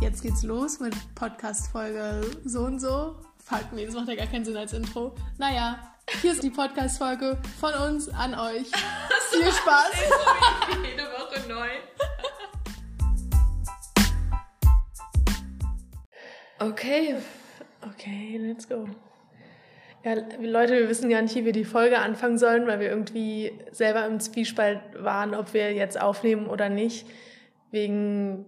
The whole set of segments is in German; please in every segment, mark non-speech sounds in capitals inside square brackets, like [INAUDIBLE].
jetzt geht's los mit Podcast-Folge so und so. Fuck, nee, das macht ja gar keinen Sinn als Intro. Naja, hier ist die Podcast-Folge von uns an euch. [LAUGHS] Viel Spaß! Jede Woche neu. Okay, okay, let's go. Ja, Leute, wir wissen gar nicht, wie wir die Folge anfangen sollen, weil wir irgendwie selber im Zwiespalt waren, ob wir jetzt aufnehmen oder nicht. Wegen,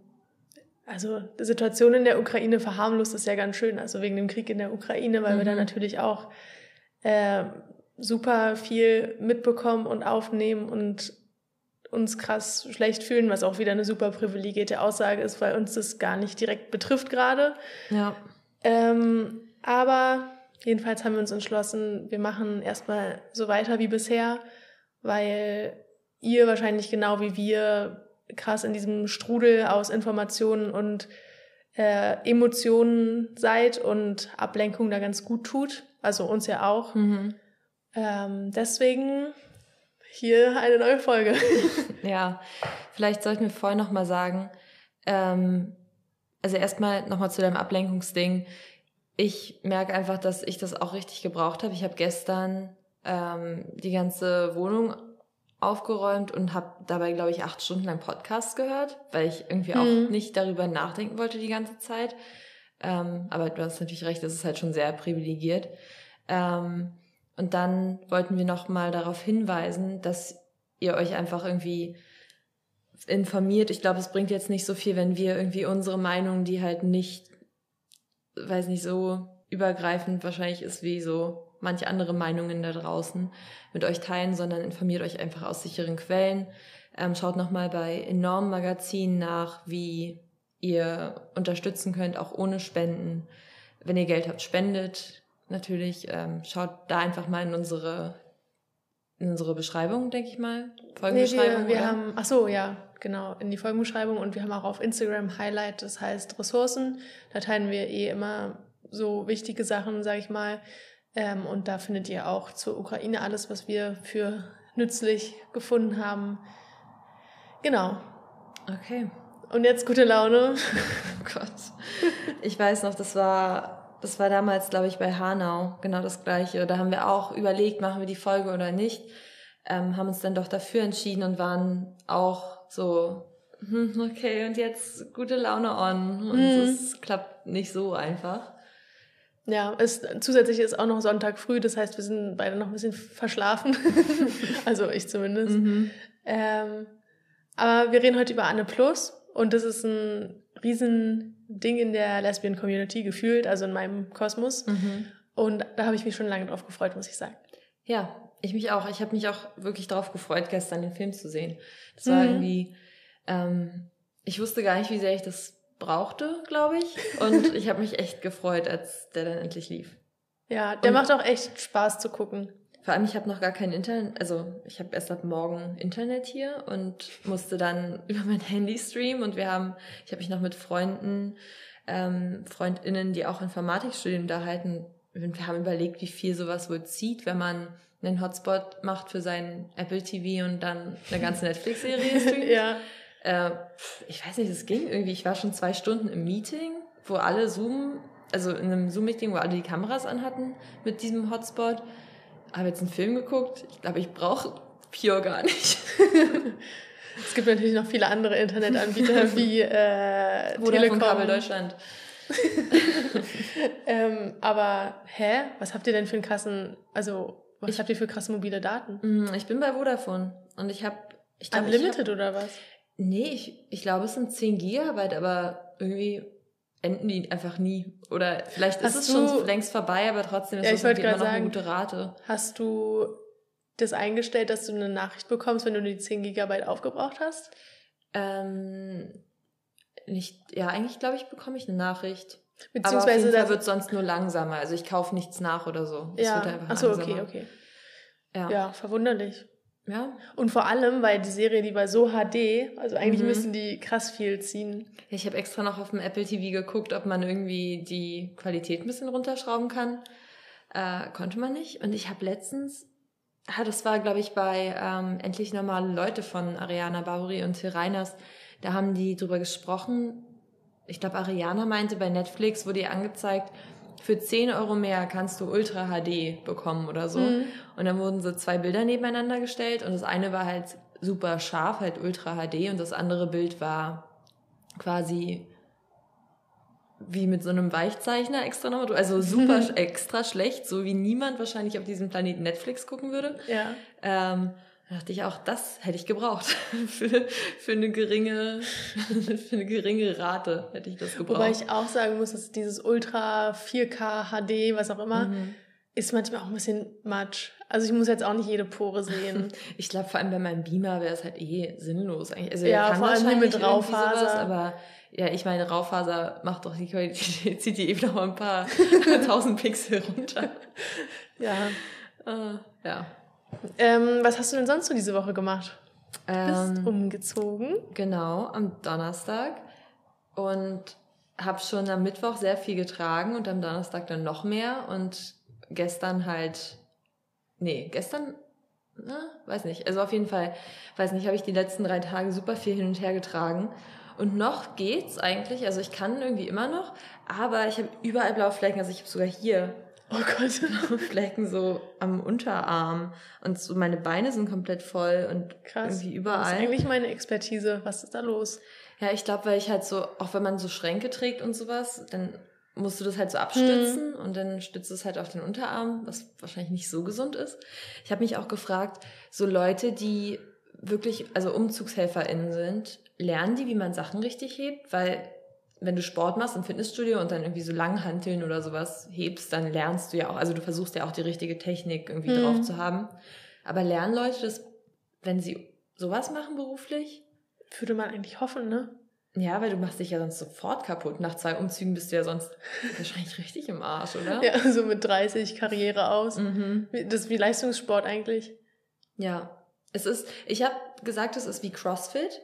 also die Situation in der Ukraine verharmlost ist ja ganz schön, also wegen dem Krieg in der Ukraine, weil mhm. wir da natürlich auch äh, super viel mitbekommen und aufnehmen und uns krass schlecht fühlen, was auch wieder eine super privilegierte Aussage ist, weil uns das gar nicht direkt betrifft gerade. Ja. Ähm, aber jedenfalls haben wir uns entschlossen, wir machen erstmal so weiter wie bisher, weil ihr wahrscheinlich genau wie wir krass in diesem Strudel aus Informationen und äh, Emotionen seid und Ablenkung da ganz gut tut. Also uns ja auch. Mhm. Ähm, deswegen hier eine neue Folge. [LAUGHS] ja, vielleicht sollten wir vorher nochmal sagen, ähm, also erstmal nochmal zu deinem Ablenkungsding. Ich merke einfach, dass ich das auch richtig gebraucht habe. Ich habe gestern ähm, die ganze Wohnung aufgeräumt und habe dabei, glaube ich, acht Stunden lang Podcast gehört, weil ich irgendwie auch mhm. nicht darüber nachdenken wollte die ganze Zeit. Ähm, aber du hast natürlich recht, das ist halt schon sehr privilegiert. Ähm, und dann wollten wir nochmal darauf hinweisen, dass ihr euch einfach irgendwie informiert. Ich glaube, es bringt jetzt nicht so viel, wenn wir irgendwie unsere Meinung, die halt nicht, weiß nicht, so übergreifend wahrscheinlich ist wie so manche andere Meinungen da draußen mit euch teilen, sondern informiert euch einfach aus sicheren Quellen. Ähm, schaut nochmal bei enormen Magazinen nach, wie ihr unterstützen könnt, auch ohne Spenden. Wenn ihr Geld habt, spendet natürlich. Ähm, schaut da einfach mal in unsere in unsere Beschreibung, denke ich mal. Folgenbeschreibung. Nee, wir, wir haben, ach so, ja, genau, in die Folgenbeschreibung und wir haben auch auf Instagram Highlight, das heißt Ressourcen. Da teilen wir eh immer so wichtige Sachen, sage ich mal, ähm, und da findet ihr auch zur Ukraine alles, was wir für nützlich gefunden haben. Genau. Okay. Und jetzt gute Laune. [LAUGHS] oh Gott. Ich weiß noch, das war, das war damals, glaube ich, bei Hanau genau das Gleiche. Da haben wir auch überlegt, machen wir die Folge oder nicht. Ähm, haben uns dann doch dafür entschieden und waren auch so, hm, okay, und jetzt gute Laune on. Und es mhm. klappt nicht so einfach. Ja, es, zusätzlich ist auch noch Sonntag früh, das heißt, wir sind beide noch ein bisschen verschlafen. [LAUGHS] also ich zumindest. Mhm. Ähm, aber wir reden heute über Anne Plus und das ist ein Riesending in der Lesbian Community gefühlt, also in meinem Kosmos. Mhm. Und da habe ich mich schon lange drauf gefreut, muss ich sagen. Ja, ich mich auch. Ich habe mich auch wirklich drauf gefreut, gestern den Film zu sehen. Das war mhm. irgendwie, ähm, ich wusste gar nicht, wie sehr ich das brauchte, glaube ich. Und ich habe mich echt gefreut, als der dann endlich lief. Ja, der und macht auch echt Spaß zu gucken. Vor allem, ich habe noch gar kein Internet, also ich habe erst ab morgen Internet hier und musste dann [LAUGHS] über mein Handy streamen und wir haben, ich habe mich noch mit Freunden, ähm, Freundinnen, die auch Informatik studieren, unterhalten. Wir haben überlegt, wie viel sowas wohl zieht, wenn man einen Hotspot macht für sein Apple TV und dann eine ganze [LAUGHS] Netflix-Serie streamt. ja. Äh, ich weiß nicht, es ging irgendwie. Ich war schon zwei Stunden im Meeting, wo alle Zoom, also in einem Zoom-Meeting, wo alle die Kameras anhatten mit diesem Hotspot. Habe jetzt einen Film geguckt. Ich glaube, ich brauche Pure gar nicht. [LAUGHS] es gibt natürlich noch viele andere Internetanbieter [LAUGHS] wie äh, Telekom. Kabel Deutschland. [LAUGHS] ähm, aber hä? Was habt ihr denn für einen krassen, also was ich, habt ihr für krasse mobile Daten? Mm, ich bin bei Vodafone und ich habe Unlimited hab, oder was? Nee, ich, ich glaube, es sind 10 Gigabyte, aber irgendwie enden die einfach nie. Oder vielleicht hast ist es schon längst vorbei, aber trotzdem ist ja, es immer noch sagen, eine gute Rate. Hast du das eingestellt, dass du eine Nachricht bekommst, wenn du die 10 Gigabyte aufgebraucht hast? Ähm, nicht, ja, eigentlich glaube ich, bekomme ich eine Nachricht. Beziehungsweise aber auf wird sonst nur langsamer. Also ich kaufe nichts nach oder so. Es ja. Ach so, okay, okay. Ja. ja, verwunderlich. Ja. Und vor allem, weil die Serie, die war so HD, also eigentlich mhm. müssen die krass viel ziehen. Ich habe extra noch auf dem Apple TV geguckt, ob man irgendwie die Qualität ein bisschen runterschrauben kann. Äh, konnte man nicht. Und ich habe letztens, ah, das war, glaube ich, bei ähm, Endlich normale Leute von Ariana Baury und Till Reiners, da haben die drüber gesprochen, ich glaube, Ariana meinte, bei Netflix wurde ihr angezeigt, für 10 Euro mehr kannst du Ultra HD bekommen oder so. Mhm. Und dann wurden so zwei Bilder nebeneinander gestellt und das eine war halt super scharf, halt Ultra HD und das andere Bild war quasi wie mit so einem Weichzeichner extra noch, also super [LAUGHS] extra schlecht, so wie niemand wahrscheinlich auf diesem Planeten Netflix gucken würde. Ja. Ähm, da dachte ich auch, das hätte ich gebraucht. [LAUGHS] für, für, eine geringe, [LAUGHS] für eine geringe Rate hätte ich das gebraucht. Wobei ich auch sagen muss, dass dieses Ultra 4K HD, was auch immer, mhm. ist manchmal auch ein bisschen much. Also ich muss jetzt auch nicht jede Pore sehen. [LAUGHS] ich glaube, vor allem bei meinem Beamer wäre es halt eh sinnlos eigentlich. Also ja, vor allem mit Raufaser. Sowas, aber ja, ich meine, Raufaser macht doch die Qualität, zieht die eben noch mal ein paar tausend Pixel runter. Ja. Uh, ja. Ähm, was hast du denn sonst so diese Woche gemacht? Du bist ähm, umgezogen. Genau, am Donnerstag. Und habe schon am Mittwoch sehr viel getragen und am Donnerstag dann noch mehr. Und gestern halt, nee, gestern, na, weiß nicht. Also auf jeden Fall, weiß nicht, habe ich die letzten drei Tage super viel hin und her getragen. Und noch geht's eigentlich. Also ich kann irgendwie immer noch, aber ich habe überall blaue Flecken. Also ich habe sogar hier oh Gott. [LAUGHS] Flecken so am Unterarm. Und so meine Beine sind komplett voll und Krass. irgendwie überall. Das ist eigentlich meine Expertise. Was ist da los? Ja, ich glaube, weil ich halt so, auch wenn man so Schränke trägt und sowas, dann musst du das halt so abstützen hm. und dann stützt es halt auf den Unterarm, was wahrscheinlich nicht so gesund ist. Ich habe mich auch gefragt, so Leute, die wirklich, also UmzugshelferInnen sind, lernen die, wie man Sachen richtig hebt? Weil wenn du Sport machst im Fitnessstudio und dann irgendwie so Langhanteln oder sowas hebst, dann lernst du ja auch, also du versuchst ja auch die richtige Technik irgendwie mhm. drauf zu haben. Aber lernen Leute das, wenn sie sowas machen beruflich? Würde man eigentlich hoffen, ne? Ja, weil du machst dich ja sonst sofort kaputt. Nach zwei Umzügen bist du ja sonst wahrscheinlich [LAUGHS] richtig im Arsch, oder? Ja, so mit 30 Karriere aus. Mhm. Das ist wie Leistungssport eigentlich. Ja. Es ist, ich habe gesagt, es ist wie CrossFit.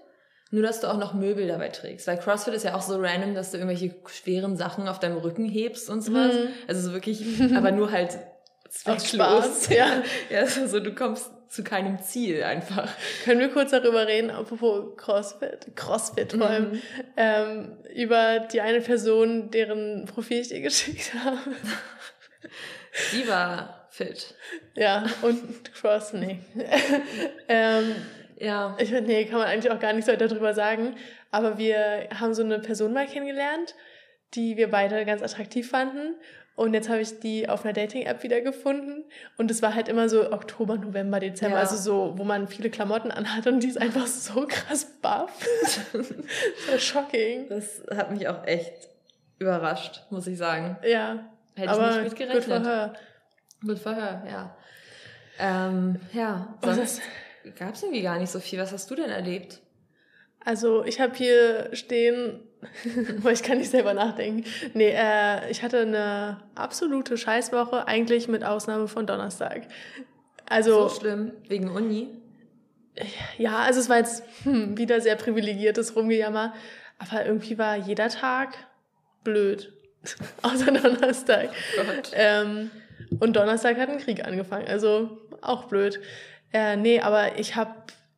Nur, dass du auch noch Möbel dabei trägst. Weil CrossFit ist ja auch so random, dass du irgendwelche schweren Sachen auf deinem Rücken hebst und sowas. Mhm. Also so wirklich, aber nur halt [LAUGHS] Spaß. [LAUGHS] Ja. ja, also du kommst zu keinem Ziel einfach. Können wir kurz darüber reden, apropos CrossFit, CrossFit vor allem, mhm. ähm, über die eine Person, deren Profil ich dir [LAUGHS] geschickt habe. Die war fit. Ja, und Cross, nee. ähm, ja. Ich finde, nee, kann man eigentlich auch gar nichts weiter darüber sagen. Aber wir haben so eine Person mal kennengelernt, die wir beide ganz attraktiv fanden. Und jetzt habe ich die auf einer Dating-App wiedergefunden. Und es war halt immer so Oktober, November, Dezember, ja. also so, wo man viele Klamotten anhat und die ist einfach so krass buff. so [LAUGHS] shocking. Das hat mich auch echt überrascht, muss ich sagen. Ja. Hätte ich nicht mitgerechnet. Gut Verhör. Gut Verhör, ja. Ähm, ja, sonst gab es irgendwie gar nicht so viel. Was hast du denn erlebt? Also ich habe hier stehen, [LAUGHS] weil ich kann nicht selber nachdenken. Nee, äh, ich hatte eine absolute Scheißwoche, eigentlich mit Ausnahme von Donnerstag. Also so schlimm wegen Uni. Ja, also es war jetzt hm, wieder sehr privilegiertes Rumgejammer, aber irgendwie war jeder Tag blöd, [LAUGHS] außer Donnerstag. Oh ähm, und Donnerstag hat ein Krieg angefangen, also auch blöd. Äh, nee, aber ich habe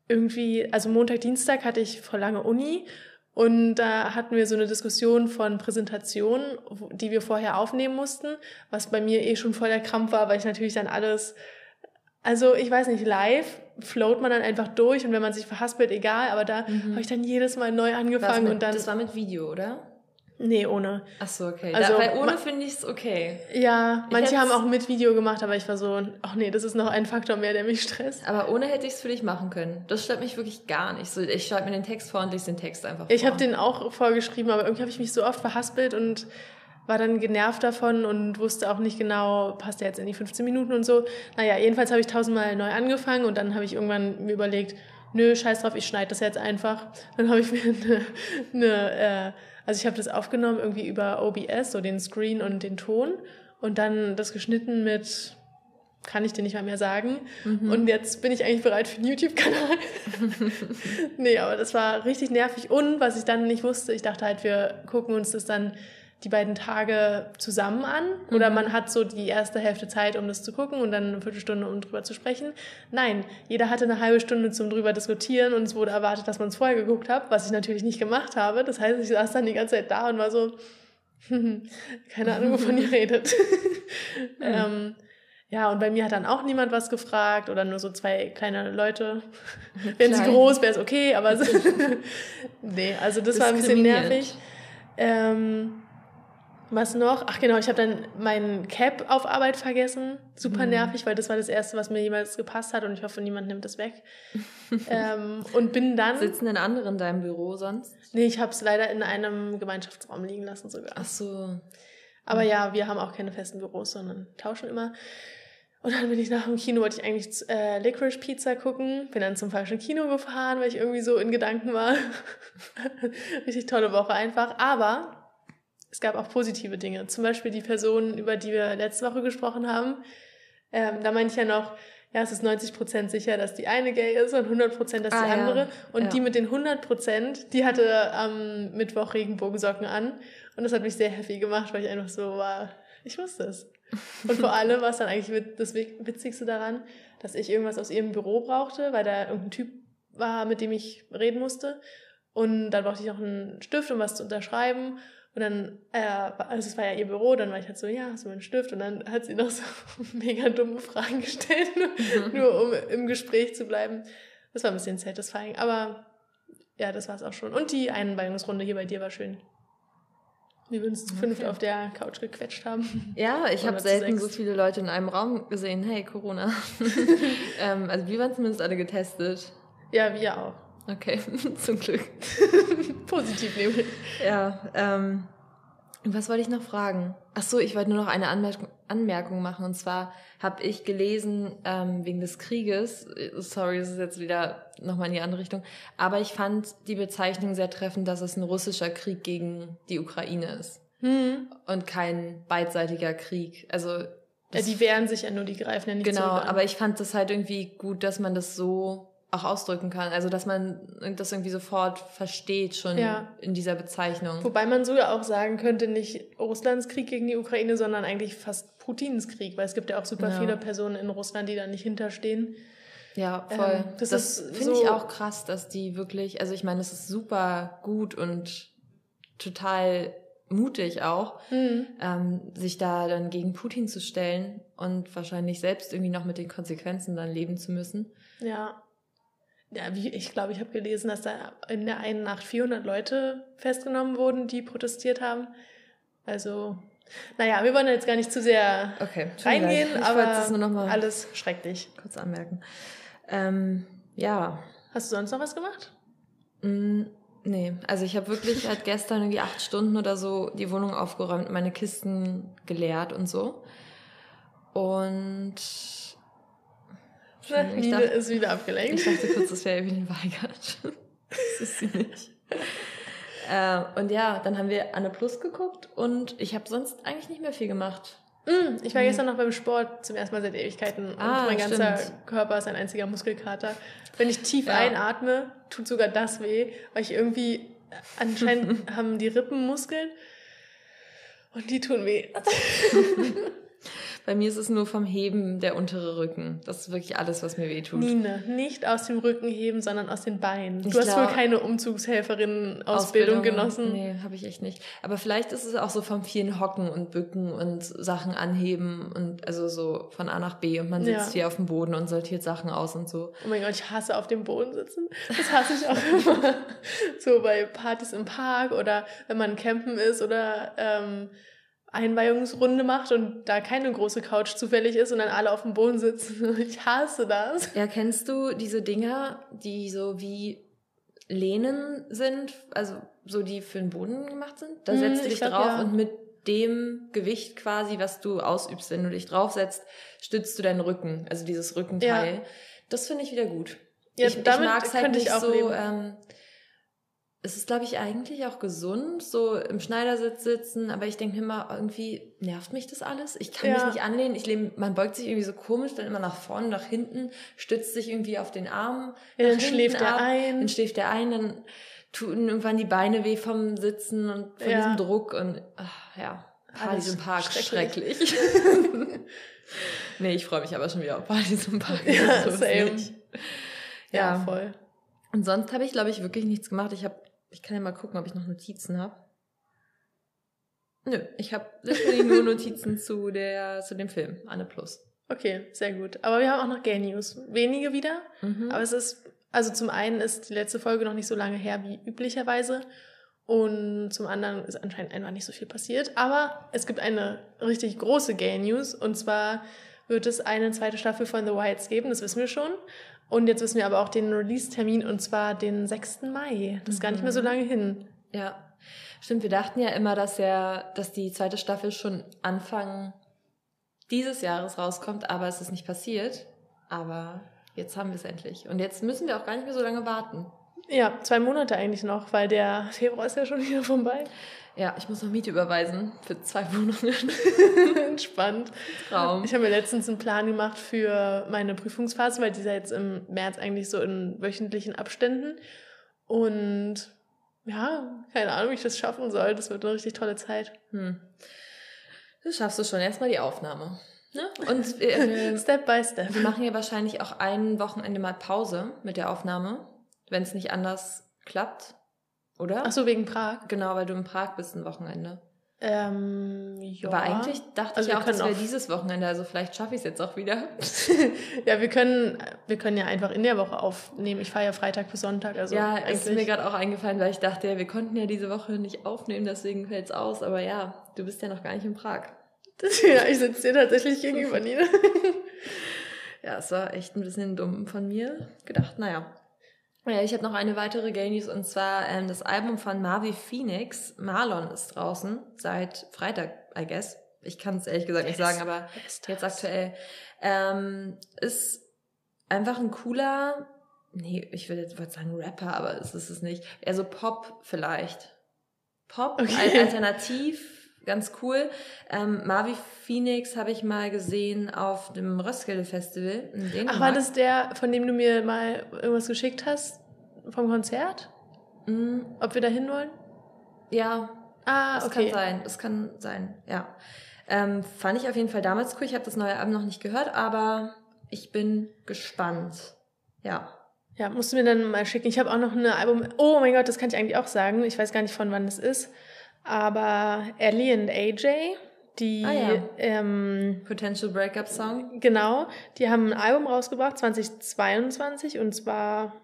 irgendwie, also Montag, Dienstag hatte ich vor lange Uni und da hatten wir so eine Diskussion von Präsentationen, die wir vorher aufnehmen mussten, was bei mir eh schon voll der Krampf war, weil ich natürlich dann alles, also ich weiß nicht, live float man dann einfach durch und wenn man sich verhaspelt, egal, aber da mhm. habe ich dann jedes Mal neu angefangen mit, und dann. Das war mit Video, oder? Nee, ohne. Ach so, okay. Also, weil ohne finde ich es okay. Ja, manche haben auch mit Video gemacht, aber ich war so, ach nee, das ist noch ein Faktor mehr, der mich stresst. Aber ohne hätte ich es für dich machen können. Das stört mich wirklich gar nicht. So, ich schreibe mir den Text vor und lese den Text einfach vor. Ich habe den auch vorgeschrieben, aber irgendwie habe ich mich so oft verhaspelt und war dann genervt davon und wusste auch nicht genau, passt der jetzt in die 15 Minuten und so. Naja, jedenfalls habe ich tausendmal neu angefangen und dann habe ich irgendwann mir überlegt, nö, scheiß drauf, ich schneide das jetzt einfach. Dann habe ich mir [LAUGHS] eine, eine äh, also ich habe das aufgenommen irgendwie über OBS, so den Screen und den Ton und dann das geschnitten mit kann ich dir nicht mal mehr sagen. Mhm. Und jetzt bin ich eigentlich bereit für einen YouTube-Kanal. [LAUGHS] nee, aber das war richtig nervig. Und was ich dann nicht wusste, ich dachte halt, wir gucken uns das dann die beiden Tage zusammen an oder mhm. man hat so die erste Hälfte Zeit, um das zu gucken und dann eine Viertelstunde, um drüber zu sprechen. Nein, jeder hatte eine halbe Stunde zum drüber diskutieren und es wurde erwartet, dass man es vorher geguckt hat, was ich natürlich nicht gemacht habe. Das heißt, ich saß dann die ganze Zeit da und war so, [LAUGHS] keine Ahnung, wovon ihr [LAUGHS] redet. mhm. ähm, ja, und bei mir hat dann auch niemand was gefragt oder nur so zwei kleine Leute. [LAUGHS] Wären sie groß, wäre es okay, aber nee, also das war ein bisschen nervig. Ähm, was noch? Ach genau, ich habe dann meinen Cap auf Arbeit vergessen. Super mhm. nervig, weil das war das Erste, was mir jemals gepasst hat und ich hoffe, niemand nimmt das weg. [LAUGHS] ähm, und bin dann... Sitzen denn andere in deinem Büro sonst? Nee, ich habe es leider in einem Gemeinschaftsraum liegen lassen sogar. Ach so. Aber ja, wir haben auch keine festen Büros, sondern tauschen immer. Und dann bin ich nach dem Kino, wollte ich eigentlich äh, Licorice Pizza gucken. Bin dann zum falschen Kino gefahren, weil ich irgendwie so in Gedanken war. [LAUGHS] Richtig tolle Woche einfach. Aber es gab auch positive Dinge. Zum Beispiel die Person, über die wir letzte Woche gesprochen haben. Ähm, da meinte ich ja noch, ja, es ist 90 Prozent sicher, dass die eine gay ist und 100 Prozent, dass ah, die andere. Ja. Und ja. die mit den 100 Prozent, die hatte am Mittwoch Regenbogensocken an. Und das hat mich sehr happy gemacht, weil ich einfach so war, ich wusste es. Und vor allem war es dann eigentlich das Witzigste daran, dass ich irgendwas aus ihrem Büro brauchte, weil da irgendein Typ war, mit dem ich reden musste. Und dann brauchte ich noch einen Stift, um was zu unterschreiben. Und dann, äh, also es war ja ihr Büro, dann war ich halt so, ja, hast du meinen Stift? Und dann hat sie noch so [LAUGHS] mega dumme Fragen gestellt, nur, nur um im Gespräch zu bleiben. Das war ein bisschen satisfying, aber ja, das war es auch schon. Und die Einweihungsrunde hier bei dir war schön. Wir uns zu fünft auf der Couch gequetscht haben. Ja, ich habe selten so viele Leute in einem Raum gesehen. Hey, Corona. [LAUGHS] ähm, also wir waren zumindest alle getestet. Ja, wir auch. Okay, [LAUGHS] zum Glück. Positiv nämlich. Ja, ähm, was wollte ich noch fragen? Ach so, ich wollte nur noch eine Anmerkung, Anmerkung machen. Und zwar habe ich gelesen, ähm, wegen des Krieges, sorry, das ist jetzt wieder nochmal in die andere Richtung, aber ich fand die Bezeichnung sehr treffend, dass es ein russischer Krieg gegen die Ukraine ist. Hm. Und kein beidseitiger Krieg. Also ja, die wehren sich ja nur, die greifen ja nicht Genau, aber ich fand das halt irgendwie gut, dass man das so auch ausdrücken kann. Also dass man das irgendwie sofort versteht schon ja. in dieser Bezeichnung. Wobei man sogar auch sagen könnte, nicht Russlands Krieg gegen die Ukraine, sondern eigentlich fast Putins Krieg, weil es gibt ja auch super ja. viele Personen in Russland, die da nicht hinterstehen. Ja, voll. Ähm, das, das finde so ich auch krass, dass die wirklich, also ich meine, es ist super gut und total mutig auch, mhm. ähm, sich da dann gegen Putin zu stellen und wahrscheinlich selbst irgendwie noch mit den Konsequenzen dann leben zu müssen. Ja ja, wie, ich glaube, ich habe gelesen, dass da in der einen Nacht 400 Leute festgenommen wurden, die protestiert haben. Also, naja, wir wollen jetzt gar nicht zu sehr okay, reingehen, aber alles schrecklich. Kurz anmerken. Ähm, ja. Hast du sonst noch was gemacht? Mm, nee, also ich habe wirklich [LAUGHS] halt gestern irgendwie acht Stunden oder so die Wohnung aufgeräumt, meine Kisten geleert und so. Und ich Nine dachte, ist wieder abgelenkt. Ich dachte kurz, das wäre Evelyn Weigert. das ist sie nicht. äh, und ja, dann haben wir Anne Plus geguckt und ich habe sonst eigentlich nicht mehr viel gemacht. Mm, ich war mhm. gestern noch beim Sport zum ersten Mal seit Ewigkeiten ah, und mein stimmt. ganzer Körper ist ein einziger Muskelkater. Wenn ich tief ja. einatme, tut sogar das weh, weil ich irgendwie anscheinend [LAUGHS] haben die Rippen Muskeln und die tun weh. [LAUGHS] Bei mir ist es nur vom Heben der untere Rücken. Das ist wirklich alles, was mir wehtut. Nina, nicht aus dem Rücken heben, sondern aus den Beinen. Ich du hast wohl keine Umzugshelferin-Ausbildung genossen. Nee, habe ich echt nicht. Aber vielleicht ist es auch so vom vielen Hocken und Bücken und Sachen anheben und also so von A nach B und man sitzt ja. hier auf dem Boden und sortiert Sachen aus und so. Oh mein Gott, ich hasse auf dem Boden sitzen. Das hasse ich auch immer. [LAUGHS] so bei Partys im Park oder wenn man campen ist oder ähm, Einweihungsrunde macht und da keine große Couch zufällig ist und dann alle auf dem Boden sitzen. [LAUGHS] Ich hasse das. Ja, kennst du diese Dinger, die so wie Lehnen sind, also so die für den Boden gemacht sind? Da hm, setzt du dich glaub, drauf ja. und mit dem Gewicht quasi, was du ausübst, wenn du dich draufsetzt, stützt du deinen Rücken, also dieses Rückenteil. Ja. Das finde ich wieder gut. Ja, ich, damit ich mag es halt nicht so, ähm, es ist, glaube ich, eigentlich auch gesund, so im Schneidersitz sitzen, aber ich denke mir immer, irgendwie nervt mich das alles. Ich kann ja. mich nicht anlehnen. Ich lehne, man beugt sich irgendwie so komisch, dann immer nach vorne, nach hinten, stützt sich irgendwie auf den Arm. Ja, dann schläft er ein. Dann schläft er ein, dann tun irgendwann die Beine weh vom Sitzen und von ja. diesem Druck und ach, ja. Partys im Park, schrecklich. schrecklich. [LAUGHS] nee, ich freue mich aber schon wieder auf Partys im Park. Ja, same. Ja, ja, voll. Und sonst habe ich, glaube ich, wirklich nichts gemacht. Ich habe, ich kann ja mal gucken, ob ich noch Notizen habe. Nö, ich habe literally nur Notizen zu der, zu dem Film, Anne Plus. Okay, sehr gut. Aber wir haben auch noch Gay News. Wenige wieder. Mhm. Aber es ist, also zum einen ist die letzte Folge noch nicht so lange her wie üblicherweise. Und zum anderen ist anscheinend einfach nicht so viel passiert. Aber es gibt eine richtig große Gay News. Und zwar wird es eine zweite Staffel von The Whites geben, das wissen wir schon. Und jetzt wissen wir aber auch den Release-Termin und zwar den 6. Mai. Das ist mhm. gar nicht mehr so mhm. lange hin. Ja. Stimmt, wir dachten ja immer, dass ja, dass die zweite Staffel schon Anfang dieses Jahres rauskommt, aber es ist nicht passiert. Aber jetzt haben wir es endlich. Und jetzt müssen wir auch gar nicht mehr so lange warten. Ja, zwei Monate eigentlich noch, weil der Februar ist ja schon wieder vorbei. Ja, ich muss noch Miete überweisen für zwei Wohnungen. [LAUGHS] Entspannt. Traum. Ich habe mir letztens einen Plan gemacht für meine Prüfungsphase, weil die ist ja jetzt im März eigentlich so in wöchentlichen Abständen. Und ja, keine Ahnung, wie ich das schaffen soll. Das wird eine richtig tolle Zeit. Hm. Das schaffst du schon. Erstmal die Aufnahme. Ne? Und äh, [LAUGHS] Step by Step. Wir machen ja wahrscheinlich auch ein Wochenende mal Pause mit der Aufnahme, wenn es nicht anders klappt, oder? Ach so, wegen Prag? Genau, weil du in Prag bist ein Wochenende. Ähm, ja. Aber eigentlich dachte also ich auch, das wäre dieses Wochenende, also vielleicht schaffe ich es jetzt auch wieder. [LAUGHS] ja, wir können, wir können ja einfach in der Woche aufnehmen. Ich fahre ja Freitag bis Sonntag. Also ja, es ist mir gerade auch eingefallen, weil ich dachte, ja, wir konnten ja diese Woche nicht aufnehmen, deswegen fällt es aus. Aber ja, du bist ja noch gar nicht in Prag. [LAUGHS] ja, ich sitze dir tatsächlich gegenüber, Nina. [LAUGHS] ja, es war echt ein bisschen dumm von mir gedacht. Naja, ja, ich habe noch eine weitere Gay News und zwar ähm, das Album von Marvi Phoenix, Marlon, ist draußen seit Freitag, I guess. Ich kann es ehrlich gesagt nicht sagen, aber jetzt aktuell. Ähm, ist einfach ein cooler, nee, ich würde jetzt wollte sagen Rapper, aber es ist es nicht. Eher so Pop vielleicht. Pop, okay. alternativ, ganz cool. Ähm, Marvi Phoenix habe ich mal gesehen auf dem Röskelde Festival. Ach, war das der, von dem du mir mal irgendwas geschickt hast? Vom Konzert? Mhm. Ob wir da hin wollen? Ja. Ah, das okay. kann sein. Das kann sein, ja. Ähm, fand ich auf jeden Fall damals cool. Ich habe das neue Album noch nicht gehört, aber ich bin gespannt. Ja. Ja, musst du mir dann mal schicken. Ich habe auch noch ein Album. Oh mein Gott, das kann ich eigentlich auch sagen. Ich weiß gar nicht, von wann das ist. Aber Ellie und AJ, die ah, ja. ähm, Potential Breakup Song. Genau, die haben ein Album rausgebracht 2022 und zwar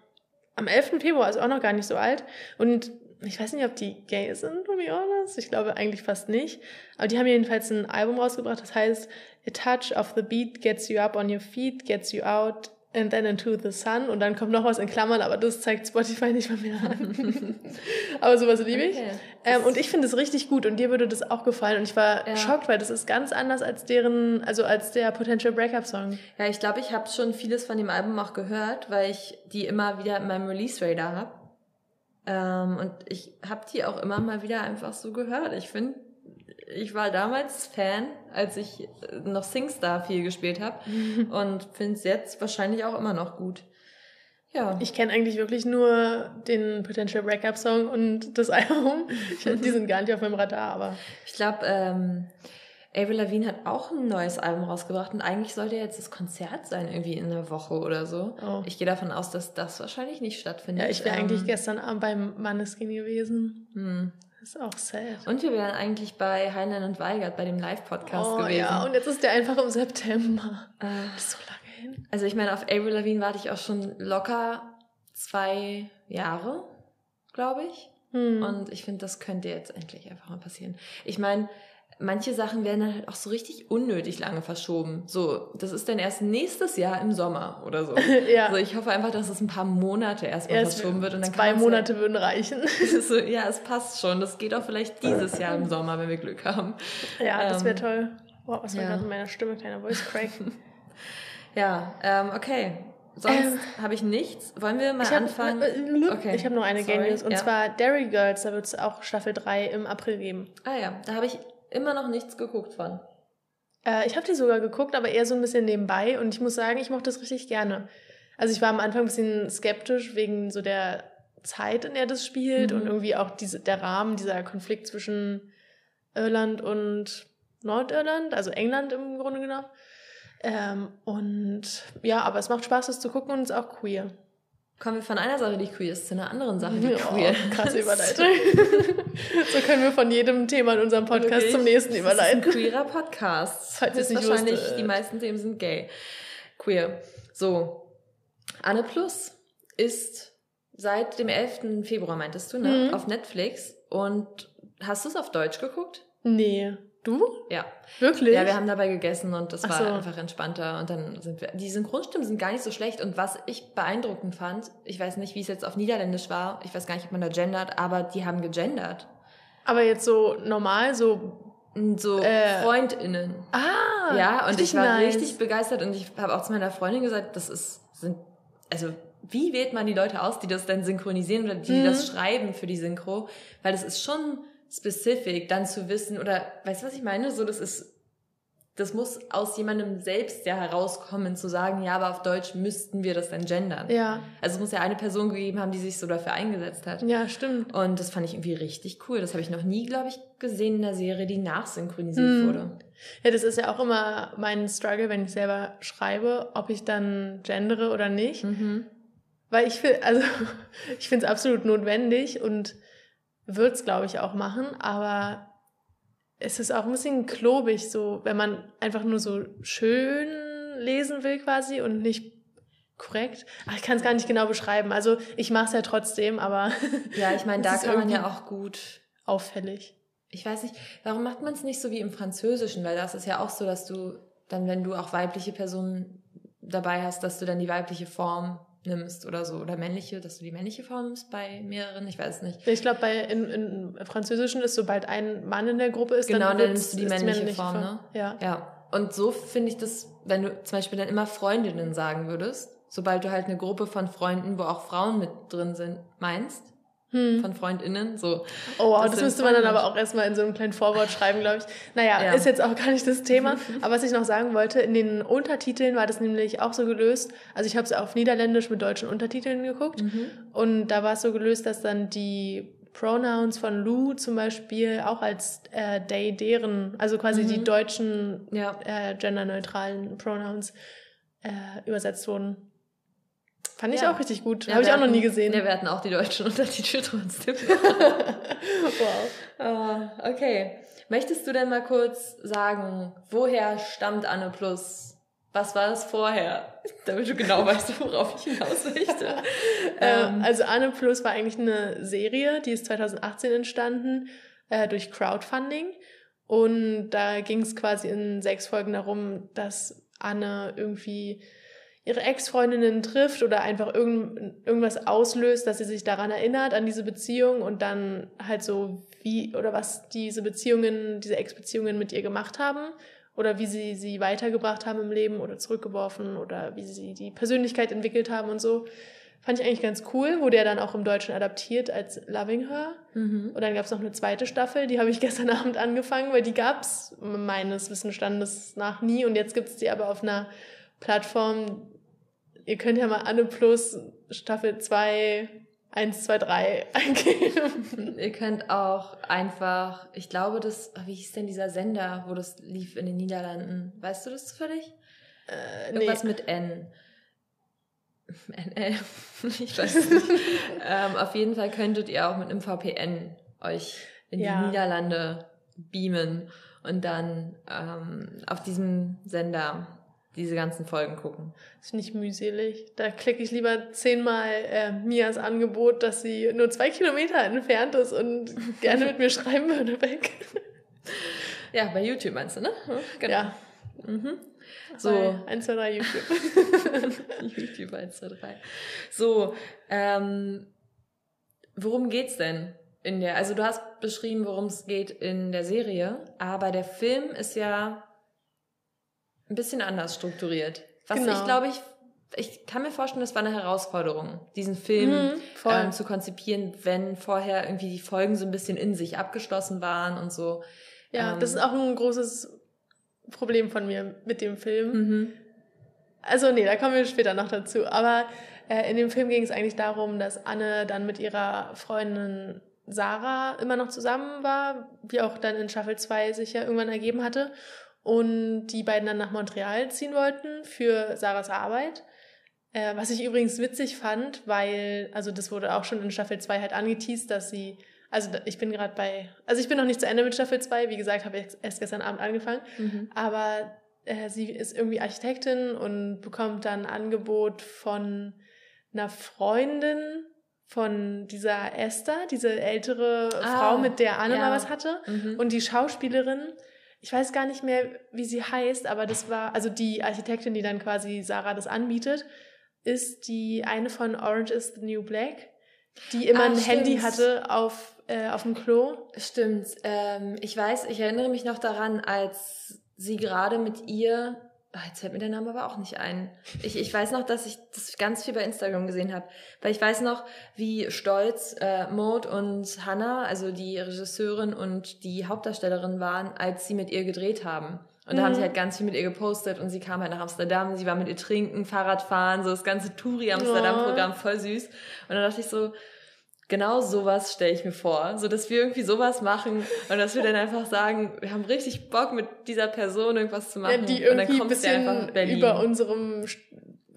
am 11. Februar, also auch noch gar nicht so alt. Und ich weiß nicht, ob die gay sind, to be honest. Ich glaube eigentlich fast nicht. Aber die haben jedenfalls ein Album rausgebracht, das heißt A Touch of the Beat gets you up on your feet, gets you out and then into the sun und dann kommt noch was in Klammern, aber das zeigt Spotify nicht mal mehr an. [LAUGHS] aber sowas liebe ich. Okay. Ähm, und ich finde es richtig gut und dir würde das auch gefallen und ich war ja. schockt, weil das ist ganz anders als deren, also als der Potential Breakup Song. Ja, ich glaube, ich habe schon vieles von dem Album auch gehört, weil ich die immer wieder in meinem Release Radar habe. Ähm, und ich habe die auch immer mal wieder einfach so gehört. Ich finde ich war damals Fan, als ich noch SingStar viel gespielt habe [LAUGHS] und finde es jetzt wahrscheinlich auch immer noch gut. Ja. Ich kenne eigentlich wirklich nur den Potential Breakup Song und das [LAUGHS] Album. die sind gar nicht auf meinem Radar, aber. Ich glaube, ähm, Avril Lavigne hat auch ein neues Album rausgebracht und eigentlich sollte jetzt das Konzert sein, irgendwie in einer Woche oder so. Oh. Ich gehe davon aus, dass das wahrscheinlich nicht stattfindet. Ja, ich wäre ähm, eigentlich gestern Abend beim Manneskin gewesen. Hm. Das ist auch sad. Und wir wären eigentlich bei Heinlein und Weigert bei dem Live-Podcast oh, gewesen. Ja, und jetzt ist der einfach im September. Äh, das ist so lange hin. Also ich meine, auf Avril Lavigne warte ich auch schon locker zwei Jahre, glaube ich. Hm. Und ich finde, das könnte jetzt endlich einfach mal passieren. Ich meine, manche Sachen werden dann halt auch so richtig unnötig lange verschoben. So, das ist dann erst nächstes Jahr im Sommer oder so. [LAUGHS] ja. Also ich hoffe einfach, dass es ein paar Monate erstmal erst verschoben wird und dann zwei Monate ja, würden reichen. [LAUGHS] so, ja, es passt schon. Das geht auch vielleicht dieses Jahr im Sommer, wenn wir Glück haben. Ja, ähm, das wäre toll. Wow, was war ja. gerade in meiner Stimme? Kleiner Voice Crack. [LAUGHS] ja, ähm, okay. Sonst ähm, habe ich nichts. Wollen wir mal ich hab, anfangen? Äh, okay. Ich habe noch eine Sorry. Game News. Und ja. zwar Dairy Girls, da wird es auch Staffel 3 im April geben. Ah ja, da habe ich immer noch nichts geguckt von. Äh, ich habe die sogar geguckt, aber eher so ein bisschen nebenbei und ich muss sagen, ich mochte das richtig gerne. Also ich war am Anfang ein bisschen skeptisch wegen so der Zeit, in der das spielt mhm. und irgendwie auch diese, der Rahmen, dieser Konflikt zwischen Irland und Nordirland, also England im Grunde genommen. Ähm, und ja, aber es macht Spaß, das zu gucken und es ist auch queer. Kommen wir von einer Sache, die queer ist, zu einer anderen Sache, die oh, queer ist. Krasse [LAUGHS] Überleitung. so können wir von jedem Thema in unserem Podcast Wirklich? zum nächsten überleiten. Das ist ein queerer Podcast. [LAUGHS] Falls ist wahrscheinlich, wusstet. die meisten Themen sind gay. Queer. So. Anne Plus ist seit dem 11. Februar, meintest du, ne? Mhm. Auf Netflix. Und hast du es auf Deutsch geguckt? Nee. Du? Ja. Wirklich? Ja, wir haben dabei gegessen und das war so. einfach entspannter. Und dann sind wir. Die Synchronstimmen sind gar nicht so schlecht. Und was ich beeindruckend fand, ich weiß nicht, wie es jetzt auf Niederländisch war, ich weiß gar nicht, ob man da gendert, aber die haben gegendert. Aber jetzt so normal, so. So äh, FreundInnen. Ah! Ja, und ich war nice. richtig begeistert und ich habe auch zu meiner Freundin gesagt, das ist, sind, also wie wählt man die Leute aus, die das dann synchronisieren oder die mhm. das schreiben für die Synchro? Weil das ist schon specific, dann zu wissen, oder weißt du, was ich meine? So, das ist, das muss aus jemandem selbst ja herauskommen, zu sagen, ja, aber auf Deutsch müssten wir das dann gendern. Ja. Also es muss ja eine Person gegeben haben, die sich so dafür eingesetzt hat. Ja, stimmt. Und das fand ich irgendwie richtig cool. Das habe ich noch nie, glaube ich, gesehen in der Serie, die nachsynchronisiert hm. wurde. Ja, das ist ja auch immer mein Struggle, wenn ich selber schreibe, ob ich dann gendere oder nicht. Mhm. Weil ich finde, also [LAUGHS] ich finde es absolut notwendig und wird es, glaube ich, auch machen, aber es ist auch ein bisschen klobig, so, wenn man einfach nur so schön lesen will quasi und nicht korrekt. Ach, ich kann es gar nicht genau beschreiben. Also ich mache es ja trotzdem, aber. Ja, ich [LAUGHS] meine, da kann man ja auch gut. Auffällig. Ich weiß nicht, warum macht man es nicht so wie im Französischen? Weil das ist ja auch so, dass du dann, wenn du auch weibliche Personen dabei hast, dass du dann die weibliche Form nimmst oder so oder männliche, dass du die männliche Form nimmst bei mehreren, ich weiß nicht. Ich glaube, bei in, in Französischen ist, sobald ein Mann in der Gruppe ist, genau, dann, dann nimmst du die männliche, männliche Form, Form, ne? Ja. Ja. Und so finde ich das, wenn du zum Beispiel dann immer Freundinnen sagen würdest, sobald du halt eine Gruppe von Freunden, wo auch Frauen mit drin sind, meinst, hm. von FreundInnen. So. Oh wow, das, das müsste man dann aber auch erstmal in so einem kleinen Vorwort schreiben, glaube ich. Naja, ja. ist jetzt auch gar nicht das Thema. [LAUGHS] aber was ich noch sagen wollte, in den Untertiteln war das nämlich auch so gelöst. Also ich habe es auf Niederländisch mit deutschen Untertiteln geguckt. Mhm. Und da war es so gelöst, dass dann die Pronouns von Lou zum Beispiel auch als äh, they, deren, also quasi mhm. die deutschen ja. äh, genderneutralen Pronouns äh, übersetzt wurden. Fand ich ja. auch richtig gut. Ja, Habe ich auch noch nie gesehen. Ja, wir hatten auch die deutschen [LAUGHS] Untertitel trotzdem. [LAUGHS] wow. Uh, okay. Möchtest du denn mal kurz sagen, woher stammt Anne Plus? Was war es vorher? [LAUGHS] Damit du genau weißt, worauf ich hinaus möchte. ähm, also Anne Plus war eigentlich eine Serie, die ist 2018 entstanden äh, durch Crowdfunding. Und da ging es quasi in sechs Folgen darum, dass Anne irgendwie ihre Ex-Freundinnen trifft oder einfach irgend, irgendwas auslöst, dass sie sich daran erinnert, an diese Beziehung und dann halt so wie oder was diese Beziehungen, diese Ex-Beziehungen mit ihr gemacht haben oder wie sie sie weitergebracht haben im Leben oder zurückgeworfen oder wie sie die Persönlichkeit entwickelt haben und so. Fand ich eigentlich ganz cool, wurde ja dann auch im Deutschen adaptiert als Loving Her. Mhm. Und dann gab es noch eine zweite Staffel, die habe ich [LAUGHS] gestern Abend angefangen, weil die gab es meines Wissensstandes nach nie und jetzt gibt es die aber auf einer Plattform, ihr könnt ja mal Anne Plus Staffel 2, 1, 2, 3 eingeben. ihr könnt auch einfach, ich glaube, das, wie hieß denn dieser Sender, wo das lief in den Niederlanden? Weißt du das zufällig? Äh, Irgendwas nee. mit N. [LAUGHS] NL, [LAUGHS] ich weiß es nicht. [LAUGHS] ähm, auf jeden Fall könntet ihr auch mit einem VPN euch in ja. die Niederlande beamen und dann ähm, auf diesem Sender diese ganzen Folgen gucken. Das finde ich mühselig. Da klicke ich lieber zehnmal äh, Mias Angebot, dass sie nur zwei Kilometer entfernt ist und [LAUGHS] gerne mit mir schreiben würde, weg. Ja, bei YouTube meinst du, ne? Genau. Ja. Mhm. So. 1, 2, 3 YouTube. [LAUGHS] YouTube 1, 2, 3. So, ähm, worum geht's denn in der, also du hast beschrieben, worum es geht in der Serie, aber der Film ist ja ein bisschen anders strukturiert. Was genau. ich glaube, ich, ich kann mir vorstellen, das war eine Herausforderung, diesen Film mhm, ähm, zu konzipieren, wenn vorher irgendwie die Folgen so ein bisschen in sich abgeschlossen waren und so. Ja, ähm, das ist auch ein großes Problem von mir mit dem Film. Mhm. Also nee, da kommen wir später noch dazu. Aber äh, in dem Film ging es eigentlich darum, dass Anne dann mit ihrer Freundin Sarah immer noch zusammen war, wie auch dann in Staffel 2 sich ja irgendwann ergeben hatte. Und die beiden dann nach Montreal ziehen wollten für Sarahs Arbeit. Äh, was ich übrigens witzig fand, weil, also das wurde auch schon in Staffel 2 halt angeteased, dass sie, also ich bin gerade bei, also ich bin noch nicht zu Ende mit Staffel 2, wie gesagt, habe ich erst gestern Abend angefangen, mhm. aber äh, sie ist irgendwie Architektin und bekommt dann ein Angebot von einer Freundin von dieser Esther, diese ältere ah, Frau, mit der Anne ja. mal was hatte. Mhm. Und die Schauspielerin, ich weiß gar nicht mehr, wie sie heißt, aber das war, also die Architektin, die dann quasi Sarah das anbietet, ist die eine von Orange is the New Black, die immer ah, ein stimmt. Handy hatte auf, äh, auf dem Klo. Stimmt. Ähm, ich weiß, ich erinnere mich noch daran, als sie gerade mit ihr jetzt fällt mir der Name aber auch nicht ein. Ich, ich weiß noch, dass ich das ganz viel bei Instagram gesehen habe. Weil ich weiß noch, wie stolz äh, Maud und Hannah, also die Regisseurin und die Hauptdarstellerin waren, als sie mit ihr gedreht haben. Und mhm. da haben sie mhm. halt ganz viel mit ihr gepostet und sie kam halt nach Amsterdam, sie war mit ihr trinken, Fahrradfahren, so das ganze Touri-Amsterdam-Programm, voll süß. Und dann dachte ich so, Genau sowas stelle ich mir vor, so dass wir irgendwie sowas machen und dass wir dann einfach sagen, wir haben richtig Bock mit dieser Person irgendwas zu machen ja, die irgendwie und dann ein bisschen über unserem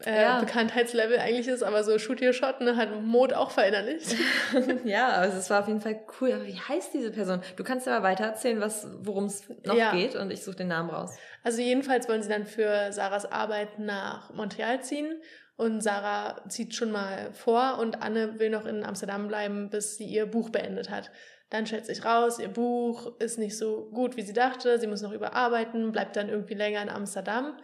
äh, ja. Bekanntheitslevel eigentlich ist, aber so Shoot Your Shot ne, hat Mode auch verinnerlicht. [LAUGHS] ja, also es war auf jeden Fall cool. Aber wie heißt diese Person? Du kannst aber weiter erzählen, was worum es noch ja. geht und ich suche den Namen raus. Also jedenfalls wollen sie dann für Sarahs Arbeit nach Montreal ziehen und Sarah zieht schon mal vor und Anne will noch in Amsterdam bleiben, bis sie ihr Buch beendet hat. Dann stellt sich raus, ihr Buch ist nicht so gut, wie sie dachte. Sie muss noch überarbeiten, bleibt dann irgendwie länger in Amsterdam.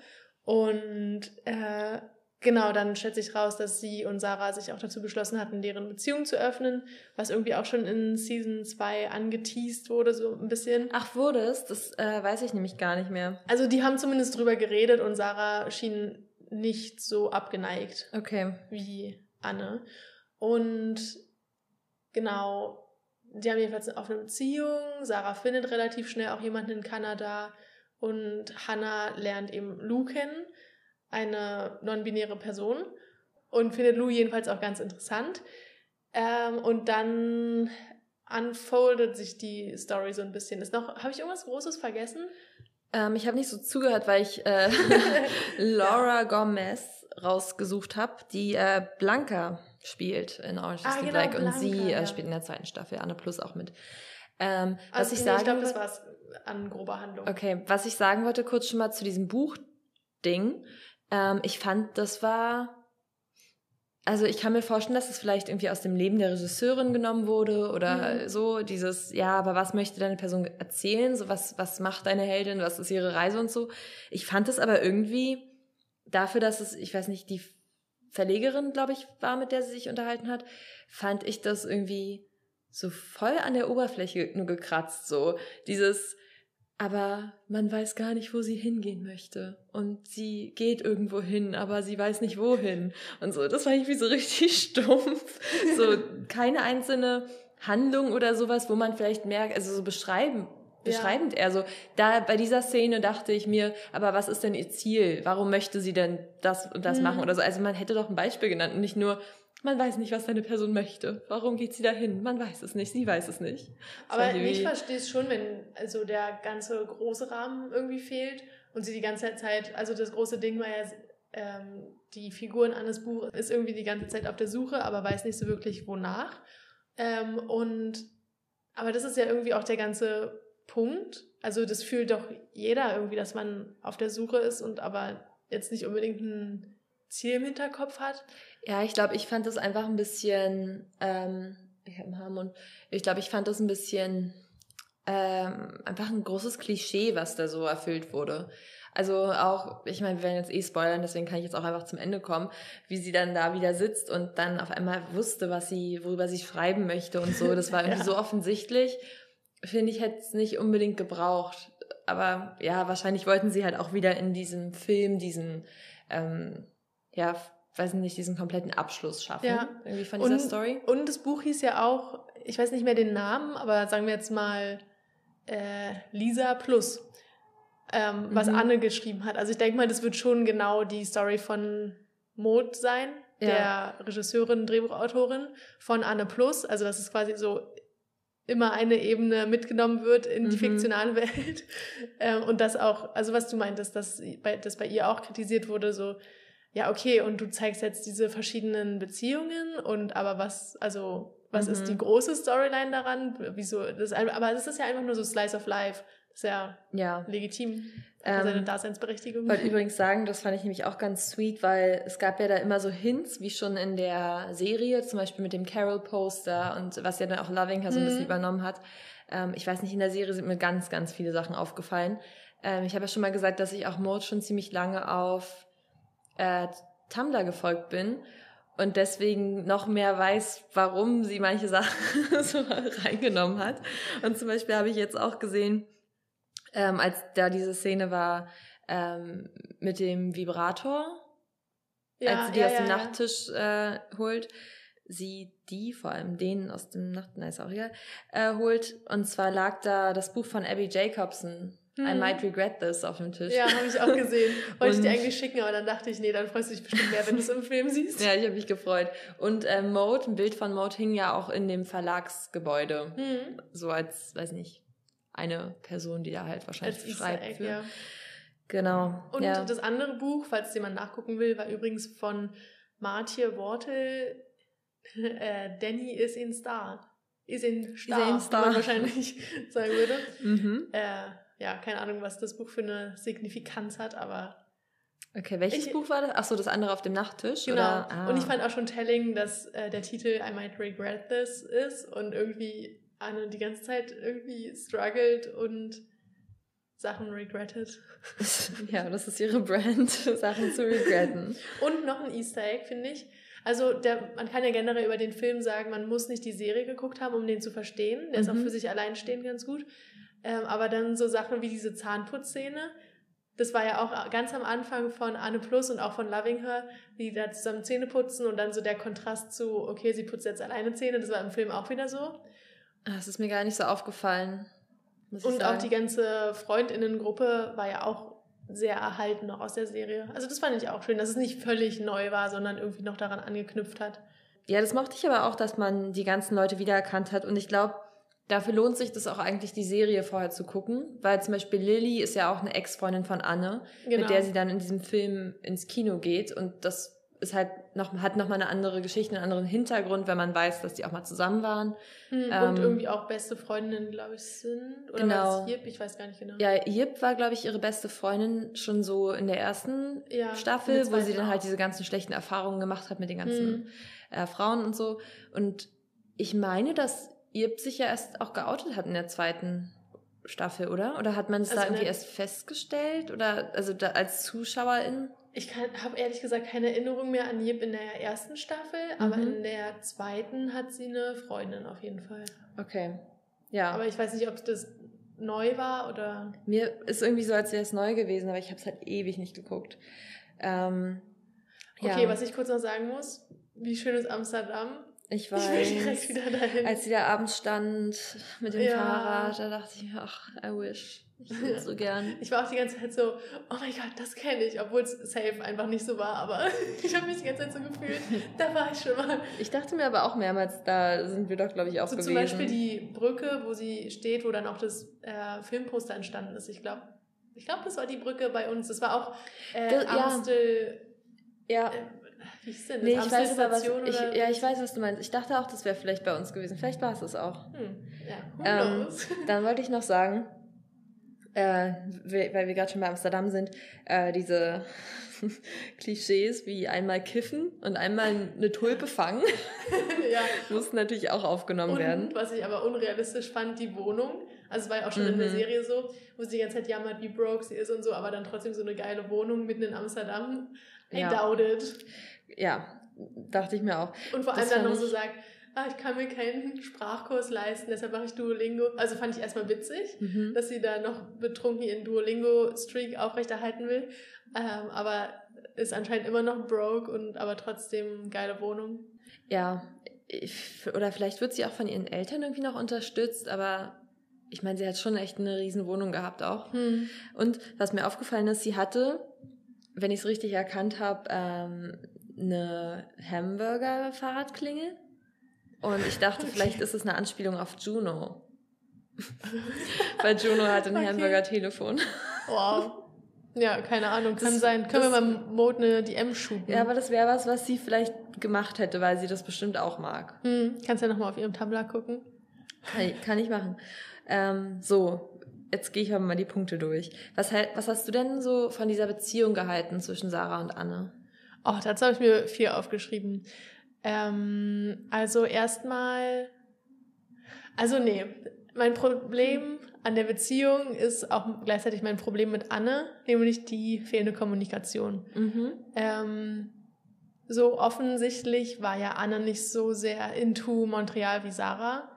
Und äh, genau, dann stellt sich raus, dass sie und Sarah sich auch dazu beschlossen hatten, deren Beziehung zu öffnen, was irgendwie auch schon in Season 2 angeteased wurde, so ein bisschen. Ach, wurde es? Das äh, weiß ich nämlich gar nicht mehr. Also die haben zumindest drüber geredet und Sarah schien nicht so abgeneigt okay. wie Anne. Und genau, die haben jedenfalls eine offene Beziehung. Sarah findet relativ schnell auch jemanden in Kanada und Hannah lernt eben Lou kennen, eine non-binäre Person und findet Lou jedenfalls auch ganz interessant. Ähm, und dann unfoldet sich die Story so ein bisschen. Ist noch, habe ich irgendwas Großes vergessen? Ähm, ich habe nicht so zugehört, weil ich äh, [LAUGHS] Laura Gomez rausgesucht habe, die äh, Blanca spielt in Orange is ah, the genau, Black Blanca, und sie äh, spielt in der zweiten Staffel Anne Plus auch mit. Ähm, also was ich nee, sagen, ich glaube, das war's an grober Handlung. Okay, was ich sagen wollte kurz schon mal zu diesem Buchding. Ähm, ich fand, das war also ich kann mir vorstellen, dass es vielleicht irgendwie aus dem Leben der Regisseurin genommen wurde oder mhm. so, dieses, ja, aber was möchte deine Person erzählen? So, was, was macht deine Heldin? Was ist ihre Reise und so? Ich fand es aber irgendwie dafür, dass es, ich weiß nicht, die Verlegerin, glaube ich, war, mit der sie sich unterhalten hat, fand ich das irgendwie so voll an der Oberfläche nur gekratzt, so. Dieses, aber man weiß gar nicht, wo sie hingehen möchte. Und sie geht irgendwo hin, aber sie weiß nicht wohin. Und so, das war irgendwie so [LAUGHS] richtig stumpf. So keine einzelne Handlung oder sowas, wo man vielleicht merkt, also so beschreiben, beschreibend ja. eher so. Da bei dieser Szene dachte ich mir, aber was ist denn ihr Ziel? Warum möchte sie denn das und das mhm. machen oder so? Also man hätte doch ein Beispiel genannt und nicht nur, man weiß nicht, was deine Person möchte. Warum geht sie dahin? Man weiß es nicht. Sie weiß es nicht. Das Aber ich verstehe es schon, wenn also der ganze große Rahmen irgendwie fehlt und sie die ganze Zeit, also das große Ding war ja, ähm, die Figuren Annes Buch ist irgendwie die ganze Zeit auf der Suche, aber weiß nicht so wirklich wonach. Ähm, und aber das ist ja irgendwie auch der ganze Punkt. Also das fühlt doch jeder irgendwie, dass man auf der Suche ist und aber jetzt nicht unbedingt ein Ziel im Hinterkopf hat. Ja, ich glaube, ich fand das einfach ein bisschen, ähm, ich habe Harmon, ich glaube, ich fand das ein bisschen ähm, einfach ein großes Klischee, was da so erfüllt wurde. Also auch, ich meine, wir werden jetzt eh spoilern, deswegen kann ich jetzt auch einfach zum Ende kommen, wie sie dann da wieder sitzt und dann auf einmal wusste, was sie, worüber sie schreiben möchte und so. Das war [LAUGHS] irgendwie ja. so offensichtlich. Finde ich, hätte es nicht unbedingt gebraucht. Aber ja, wahrscheinlich wollten sie halt auch wieder in diesem Film diesen, ähm, ja, weiß nicht, diesen kompletten Abschluss schaffen. Ja. Irgendwie von dieser und, Story. Und das Buch hieß ja auch, ich weiß nicht mehr den Namen, aber sagen wir jetzt mal äh, Lisa Plus, ähm, mhm. was Anne geschrieben hat. Also ich denke mal, das wird schon genau die Story von Maud sein, ja. der Regisseurin, Drehbuchautorin von Anne Plus. Also das ist quasi so immer eine Ebene mitgenommen wird in die Mhm. fiktionale Welt. [LAUGHS] Ähm, und das auch, also was du meintest, dass bei, dass bei ihr auch kritisiert wurde, so, ja, okay, und du zeigst jetzt diese verschiedenen Beziehungen und aber was, also, was Mhm. ist die große Storyline daran? Wieso, das, aber das ist ja einfach nur so Slice of Life. Das ist ja Ja. legitim. Hat Ähm, seine Daseinsberechtigung. wollte übrigens sagen, das fand ich nämlich auch ganz sweet, weil es gab ja da immer so Hints, wie schon in der Serie, zum Beispiel mit dem Carol-Poster und was ja dann auch Loving Her so ein bisschen Mhm. übernommen hat. Ähm, ich weiß nicht, in der Serie sind mir ganz, ganz viele Sachen aufgefallen. Ähm, ich habe ja schon mal gesagt, dass ich auch Maud schon ziemlich lange auf äh, Tumblr gefolgt bin und deswegen noch mehr weiß, warum sie manche Sachen [LAUGHS] so reingenommen hat. Und zum Beispiel habe ich jetzt auch gesehen, ähm, als da diese Szene war ähm, mit dem Vibrator, als sie die aus dem Nachttisch äh, holt, sie die, vor allem den aus dem Nacht, nein, ist auch egal, äh, holt. Und zwar lag da das Buch von Abby Jacobson, I Hm. Might Regret This, auf dem Tisch. Ja, habe ich auch gesehen. [LAUGHS] Wollte ich dir eigentlich schicken, aber dann dachte ich, nee, dann freust du dich bestimmt mehr, wenn du es im Film siehst. [LAUGHS] Ja, ich habe mich gefreut. Und äh, Mode, ein Bild von Mode hing ja auch in dem Verlagsgebäude. Hm. So als, weiß nicht, eine Person, die da halt wahrscheinlich Als schreibt. Egg, für. ja. Genau. Und ja. das andere Buch, falls jemand nachgucken will, war übrigens von Martje Wortel. [LAUGHS] Äh, Danny ist in Star. Ist in Star, in wie Star. wahrscheinlich sagen würde. mhm. Äh, ja, keine Ahnung, was das Buch für eine Signifikanz hat, aber Okay, welches Ich- Buch war das? Ach so, das andere auf dem Nachttisch? genau. Oder? Ah. Und ich fand auch schon telling, dass äh, der Titel I Might Regret This ist und irgendwie Anne die ganze Zeit irgendwie struggelt und Sachen regrettet. [LAUGHS] ja, das ist ihre Brand, [LAUGHS] Sachen zu regretten. Und noch ein Easter Egg, finde ich. Also der, man kann ja generell über den Film sagen, man muss nicht die Serie geguckt haben, um den zu verstehen. Der ist auch Mhm. für sich alleinstehend ganz gut. Ähm, aber dann so Sachen wie diese Zahnputzszene, das war ja auch ganz am Anfang von Anne Plus und auch von Loving Her, die da zusammen Zähne putzen und dann so der Kontrast zu, okay, sie putzt jetzt alleine Zähne, das war im Film auch wieder so. Ah, Das ist mir gar nicht so aufgefallen. Und auch die ganze Freundinnengruppe war ja auch sehr erhalten noch aus der Serie. Also das fand ich auch schön, dass es nicht völlig neu war, sondern irgendwie noch daran angeknüpft hat. Ja, das mochte ich aber auch, dass man die ganzen Leute wiedererkannt hat. Und ich glaube, dafür lohnt sich das auch eigentlich, die Serie vorher zu gucken. Weil zum Beispiel Lilly ist ja auch eine Ex-Freundin von Anne, Genau. mit der sie dann in diesem Film ins Kino geht. Und das ist halt noch, hat nochmal eine andere Geschichte, einen anderen Hintergrund, wenn man weiß, dass die auch mal zusammen waren. Hm, Ähm, und irgendwie auch beste Freundinnen, glaube ich, sind. Oder Genau. war es Jip? Ich weiß gar nicht genau. Ja, Jip war, glaube ich, ihre beste Freundin schon so in der ersten Ja, Staffel, wo sie dann halt diese ganzen schlechten Erfahrungen gemacht hat mit den ganzen Hm. äh, Frauen und so. Und ich meine, dass Jip sich ja erst auch geoutet hat in der zweiten Staffel, oder? Oder hat man es Also da irgendwie erst festgestellt? Oder also da als Zuschauerin? Ich habe ehrlich gesagt keine Erinnerung mehr an Jip in der ersten Staffel, aber Mhm. in der zweiten hat sie eine Freundin auf jeden Fall. Okay. Ja. Aber ich weiß nicht, ob das neu war oder. Mir ist irgendwie so, als wäre es neu gewesen, aber ich habe es halt ewig nicht geguckt. Ähm, Okay, ja, was ich kurz noch sagen muss, wie schön ist Amsterdam? Ich Ich weiß. wieder dahin. Als sie da abends stand mit dem Ja. Fahrrad, da dachte ich mir, ach, I wish. Ich würde so gern. Ich war auch die ganze Zeit so, oh mein Gott, das kenne ich, obwohl es safe einfach nicht so war, aber [LAUGHS] ich habe mich die ganze Zeit so gefühlt, da war ich schon mal. Ich dachte mir aber auch mehrmals, da sind wir doch, glaube ich, auch So gewesen. zum Beispiel die Brücke, wo sie steht, wo dann auch das äh, Filmposter entstanden ist, ich glaube. Ich glaube, das war die Brücke bei uns. Das war auch äh, Das- ja. Amstel. ja, Äh, wie hieß denn das? nee, ich weiß aber, was, ich, ja, ich weiß, was du meinst. Ich dachte auch, das wäre vielleicht bei uns gewesen. Vielleicht war es das auch. Hm, ja, Ähm? [LAUGHS] Dann wollte ich noch sagen, äh, weil wir gerade schon bei Amsterdam sind, äh, diese [LAUGHS] Klischees wie einmal kiffen und einmal eine Tulpe fangen, [LAUGHS] ja. mussten natürlich auch aufgenommen werden. Und was ich aber unrealistisch fand, die Wohnung. Also es war ja auch schon in der Mhm. Serie so, wo sie die ganze Zeit jammert, wie broke sie ist und so, aber dann trotzdem so eine geile Wohnung mitten in Amsterdam. I Ja. doubt it. Ja, dachte ich mir auch. Und vor allem dann noch so sagt, ah, ich kann mir keinen Sprachkurs leisten, deshalb mache ich Duolingo. Also fand ich erstmal witzig, Mhm. dass sie da noch betrunken ihren Duolingo-Streak aufrechterhalten will. Ähm, aber ist anscheinend immer noch broke und aber trotzdem geile Wohnung. Ja, ich, oder vielleicht wird sie auch von ihren Eltern irgendwie noch unterstützt, aber ich meine, sie hat schon echt eine riesen Wohnung gehabt auch. Und was mir aufgefallen ist, sie hatte, wenn ich es richtig erkannt habe, ähm, eine Hamburger-Fahrradklingel. Und ich dachte, vielleicht ist es eine Anspielung auf Juno. [LAUGHS] Weil Juno hat ein okay. Hamburger-Telefon. Wow. Ja, keine Ahnung, kann das, sein. Können das, wir mal Mode eine DM shooten? Ja, aber das wäre was, was sie vielleicht gemacht hätte, weil sie das bestimmt auch mag. Hm, kannst ja nochmal auf ihrem Tumblr gucken. Kann ich, kann ich machen. Ähm, so, jetzt gehe ich aber mal die Punkte durch. Was, was hast du denn so von dieser Beziehung gehalten zwischen Sarah und Anne? Oh, dazu habe ich mir viel aufgeschrieben. Ähm, also erstmal, also nee, mein Problem an der Beziehung ist auch gleichzeitig mein Problem mit Anne, nämlich die fehlende Kommunikation. Mhm. Ähm, so offensichtlich war ja Anne nicht so sehr into Montreal wie Sarah.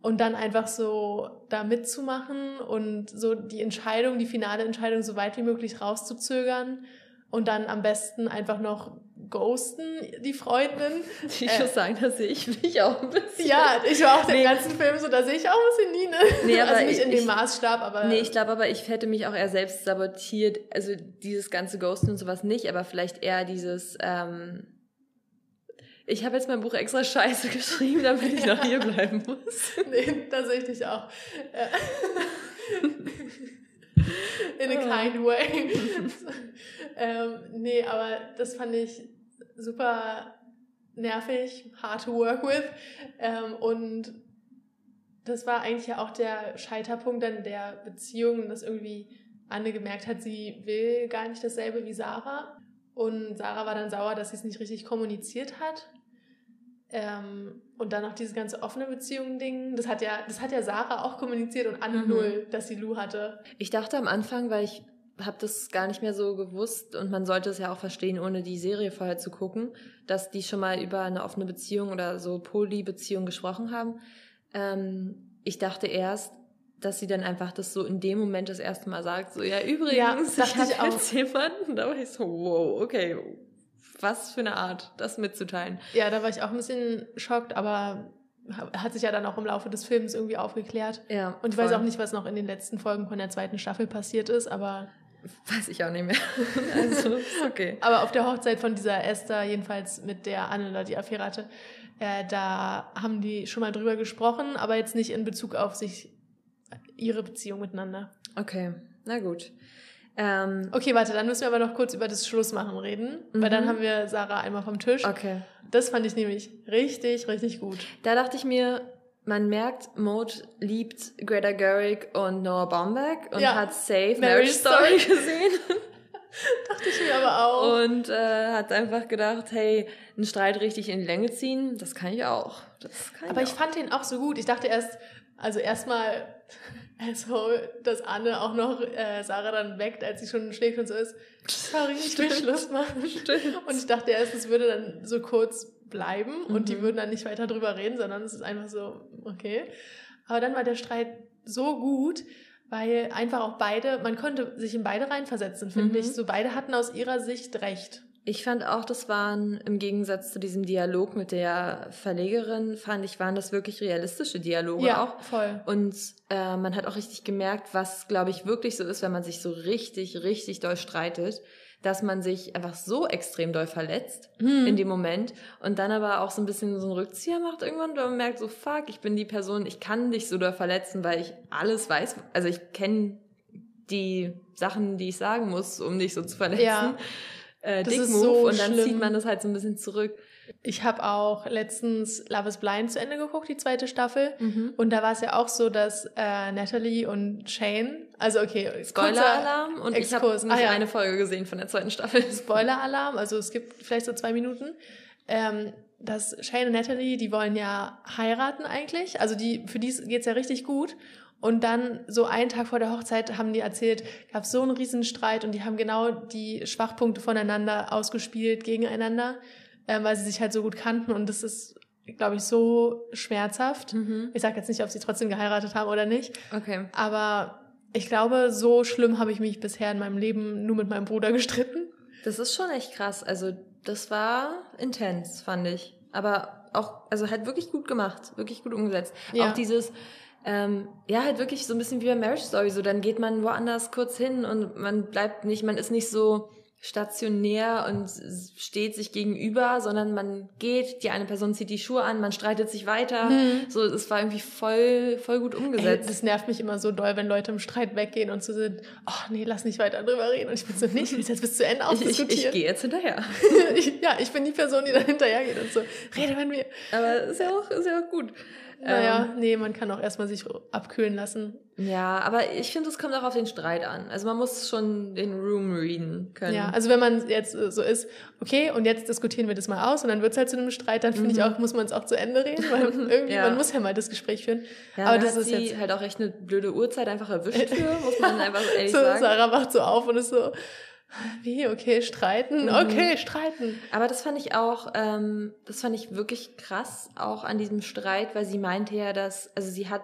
Und dann einfach so da mitzumachen und so die Entscheidung, die finale Entscheidung so weit wie möglich rauszuzögern und dann am besten einfach noch ghosten, die Freundin. Ich äh, muss sagen, da sehe ich mich auch ein bisschen. Ja, ich war auch den nee. ganzen Film so, da sehe ich auch ein bisschen Nine. Nee, aber also nicht ich, in dem Maßstab, aber. Nee, ich glaube aber, ich hätte mich auch eher selbst sabotiert. Also dieses ganze Ghosten und sowas nicht, aber vielleicht eher dieses, ähm, ich habe jetzt mein Buch extra scheiße [LAUGHS] geschrieben, damit ich noch hier bleiben muss. [LAUGHS] nee, da sehe ich dich auch. [LAUGHS] [LAUGHS] In a kind way. [LAUGHS] ähm, nee, aber das fand ich super nervig, hard to work with. Ähm, und das war eigentlich ja auch der Scheiterpunkt dann der Beziehung, dass irgendwie Anne gemerkt hat, sie will gar nicht dasselbe wie Sarah. Und Sarah war dann sauer, dass sie es nicht richtig kommuniziert hat. Ähm, und dann noch dieses ganze offene Beziehungen-Ding. Das hat ja, das hat ja Sarah auch kommuniziert und Anne mhm. null, dass sie Lou hatte. Ich dachte am Anfang, weil ich habe das gar nicht mehr so gewusst und man sollte es ja auch verstehen, ohne die Serie vorher zu gucken, dass die schon mal über eine offene Beziehung oder so Poly-Beziehung gesprochen haben. Ähm, ich dachte erst, dass sie dann einfach das so in dem Moment das erste Mal sagt, so ja übrigens, ja, ich habe jetzt jemanden. Da war ich so, wow, okay, was für eine Art, das mitzuteilen. Ja, da war ich auch ein bisschen schockt, aber hat sich ja dann auch im Laufe des Films irgendwie aufgeklärt. Ja. Und ich voll. weiß auch nicht, was noch in den letzten Folgen von der zweiten Staffel passiert ist, aber. Weiß ich auch nicht mehr. [LAUGHS] also, ist okay. aber auf der Hochzeit von dieser Esther, jedenfalls mit der Anne die Affäre hatte, äh, da haben die schon mal drüber gesprochen, aber jetzt nicht in Bezug auf sich, ihre Beziehung miteinander. Okay, na gut. Ähm, okay, warte, dann müssen wir aber noch kurz über das Schlussmachen reden, mhm. weil dann mhm. haben wir Sarah einmal vom Tisch. Okay. Das fand ich nämlich richtig, richtig gut. Da dachte ich mir, man merkt, Mode liebt Greta Gerwig und Noah Baumbach und ja. hat Safe Marriage Story [LAUGHS] gesehen. dachte ich mir aber auch. Und äh, hat einfach gedacht, hey, einen Streit richtig in die Länge ziehen, das kann ich auch. Das kann aber ich, ich fand den auch so gut. Ich dachte erst, also erstmal also, dass Anne auch noch äh, Sarah dann weckt, als sie schon schläft und so ist. Sorry, ich will Schluss machen. Stimmt. Und ich dachte erst, es würde dann so kurz bleiben und mhm. die würden dann nicht weiter drüber reden, sondern es ist einfach so, okay. Aber dann war der Streit so gut, weil einfach auch beide, man konnte sich in beide reinversetzen, finde mhm. ich. So beide hatten aus ihrer Sicht recht. Ich fand auch, das waren im Gegensatz zu diesem Dialog mit der Verlegerin, fand ich, waren das wirklich realistische Dialoge ja, auch. voll. Und äh, man hat auch richtig gemerkt, was, glaube ich, wirklich so ist, wenn man sich so richtig, richtig doll streitet, dass man sich einfach so extrem doll verletzt hm. in dem Moment und dann aber auch so ein bisschen so einen Rückzieher macht irgendwann und man merkt so, fuck, ich bin die Person, ich kann dich so doll verletzen, weil ich alles weiß, also ich kenne die Sachen, die ich sagen muss, um dich so zu verletzen. Ja äh, Dick-Move so und dann schlimm. zieht man das halt so ein bisschen zurück. Ich habe auch letztens Love is Blind zu Ende geguckt, die zweite Staffel. Mhm. Und da war es ja auch so, dass äh, Natalie und Shane, also okay, Spoiler-Alarm und Exkurs. ich habe ah, ja. eine Folge gesehen von der zweiten Staffel. [LAUGHS] Spoiler-Alarm, also es gibt vielleicht so zwei Minuten. Ähm, dass Shane und Natalie, die wollen ja heiraten eigentlich. Also die, für die geht's ja richtig gut. Und dann so einen Tag vor der Hochzeit haben die erzählt, gab so einen Riesenstreit und die haben genau die Schwachpunkte voneinander ausgespielt gegeneinander, äh, weil sie sich halt so gut kannten und das ist, glaube ich, so schmerzhaft. Mhm. Ich sage jetzt nicht, ob sie trotzdem geheiratet haben oder nicht. Okay. Aber ich glaube, so schlimm habe ich mich bisher in meinem Leben nur mit meinem Bruder gestritten. Das ist schon echt krass. Also das war intens, fand ich. Aber auch, also halt wirklich gut gemacht, wirklich gut umgesetzt. Ja. Auch dieses, ähm, ja, halt wirklich so ein bisschen wie bei Marriage Story. So, dann geht man woanders kurz hin und man bleibt nicht, man ist nicht so stationär und steht sich gegenüber, sondern man geht, die eine Person zieht die Schuhe an, man streitet sich weiter. Mhm. So, es war irgendwie voll, voll gut umgesetzt. Ey, das nervt mich immer so doll, wenn Leute im Streit weggehen und so sind, oh nee, lass nicht weiter drüber reden. Und ich bin so, nicht, ich will jetzt bis zu Ende ausdiskutieren. [LAUGHS] Ich, ich, ich gehe jetzt hinterher. ich, [LAUGHS] ja, ich bin die Person, die dann hinterher geht und so, rede mit mir. Aber ist ja auch, ist ja auch gut. Naja, ähm, nee, man kann auch erstmal sich abkühlen lassen. Ja, aber ich finde, es kommt auch auf den Streit an. Also man muss schon den Room readen können. Ja, also wenn man jetzt so ist, okay, und jetzt diskutieren wir das mal aus und dann wird es halt zu einem Streit, dann finde mhm. ich auch, muss man es auch zu Ende reden, weil [LAUGHS] irgendwie, ja. man muss ja mal das Gespräch führen. Ja, aber das ist jetzt halt auch echt eine blöde Uhrzeit einfach erwischt für, muss man [LAUGHS] einfach ehrlich so, sagen. Sarah wacht so auf und ist so, wie, okay, streiten? Mhm. Okay, streiten. Aber das fand ich auch, ähm, das fand ich wirklich krass, auch an diesem Streit, weil sie meinte ja, dass, also sie hat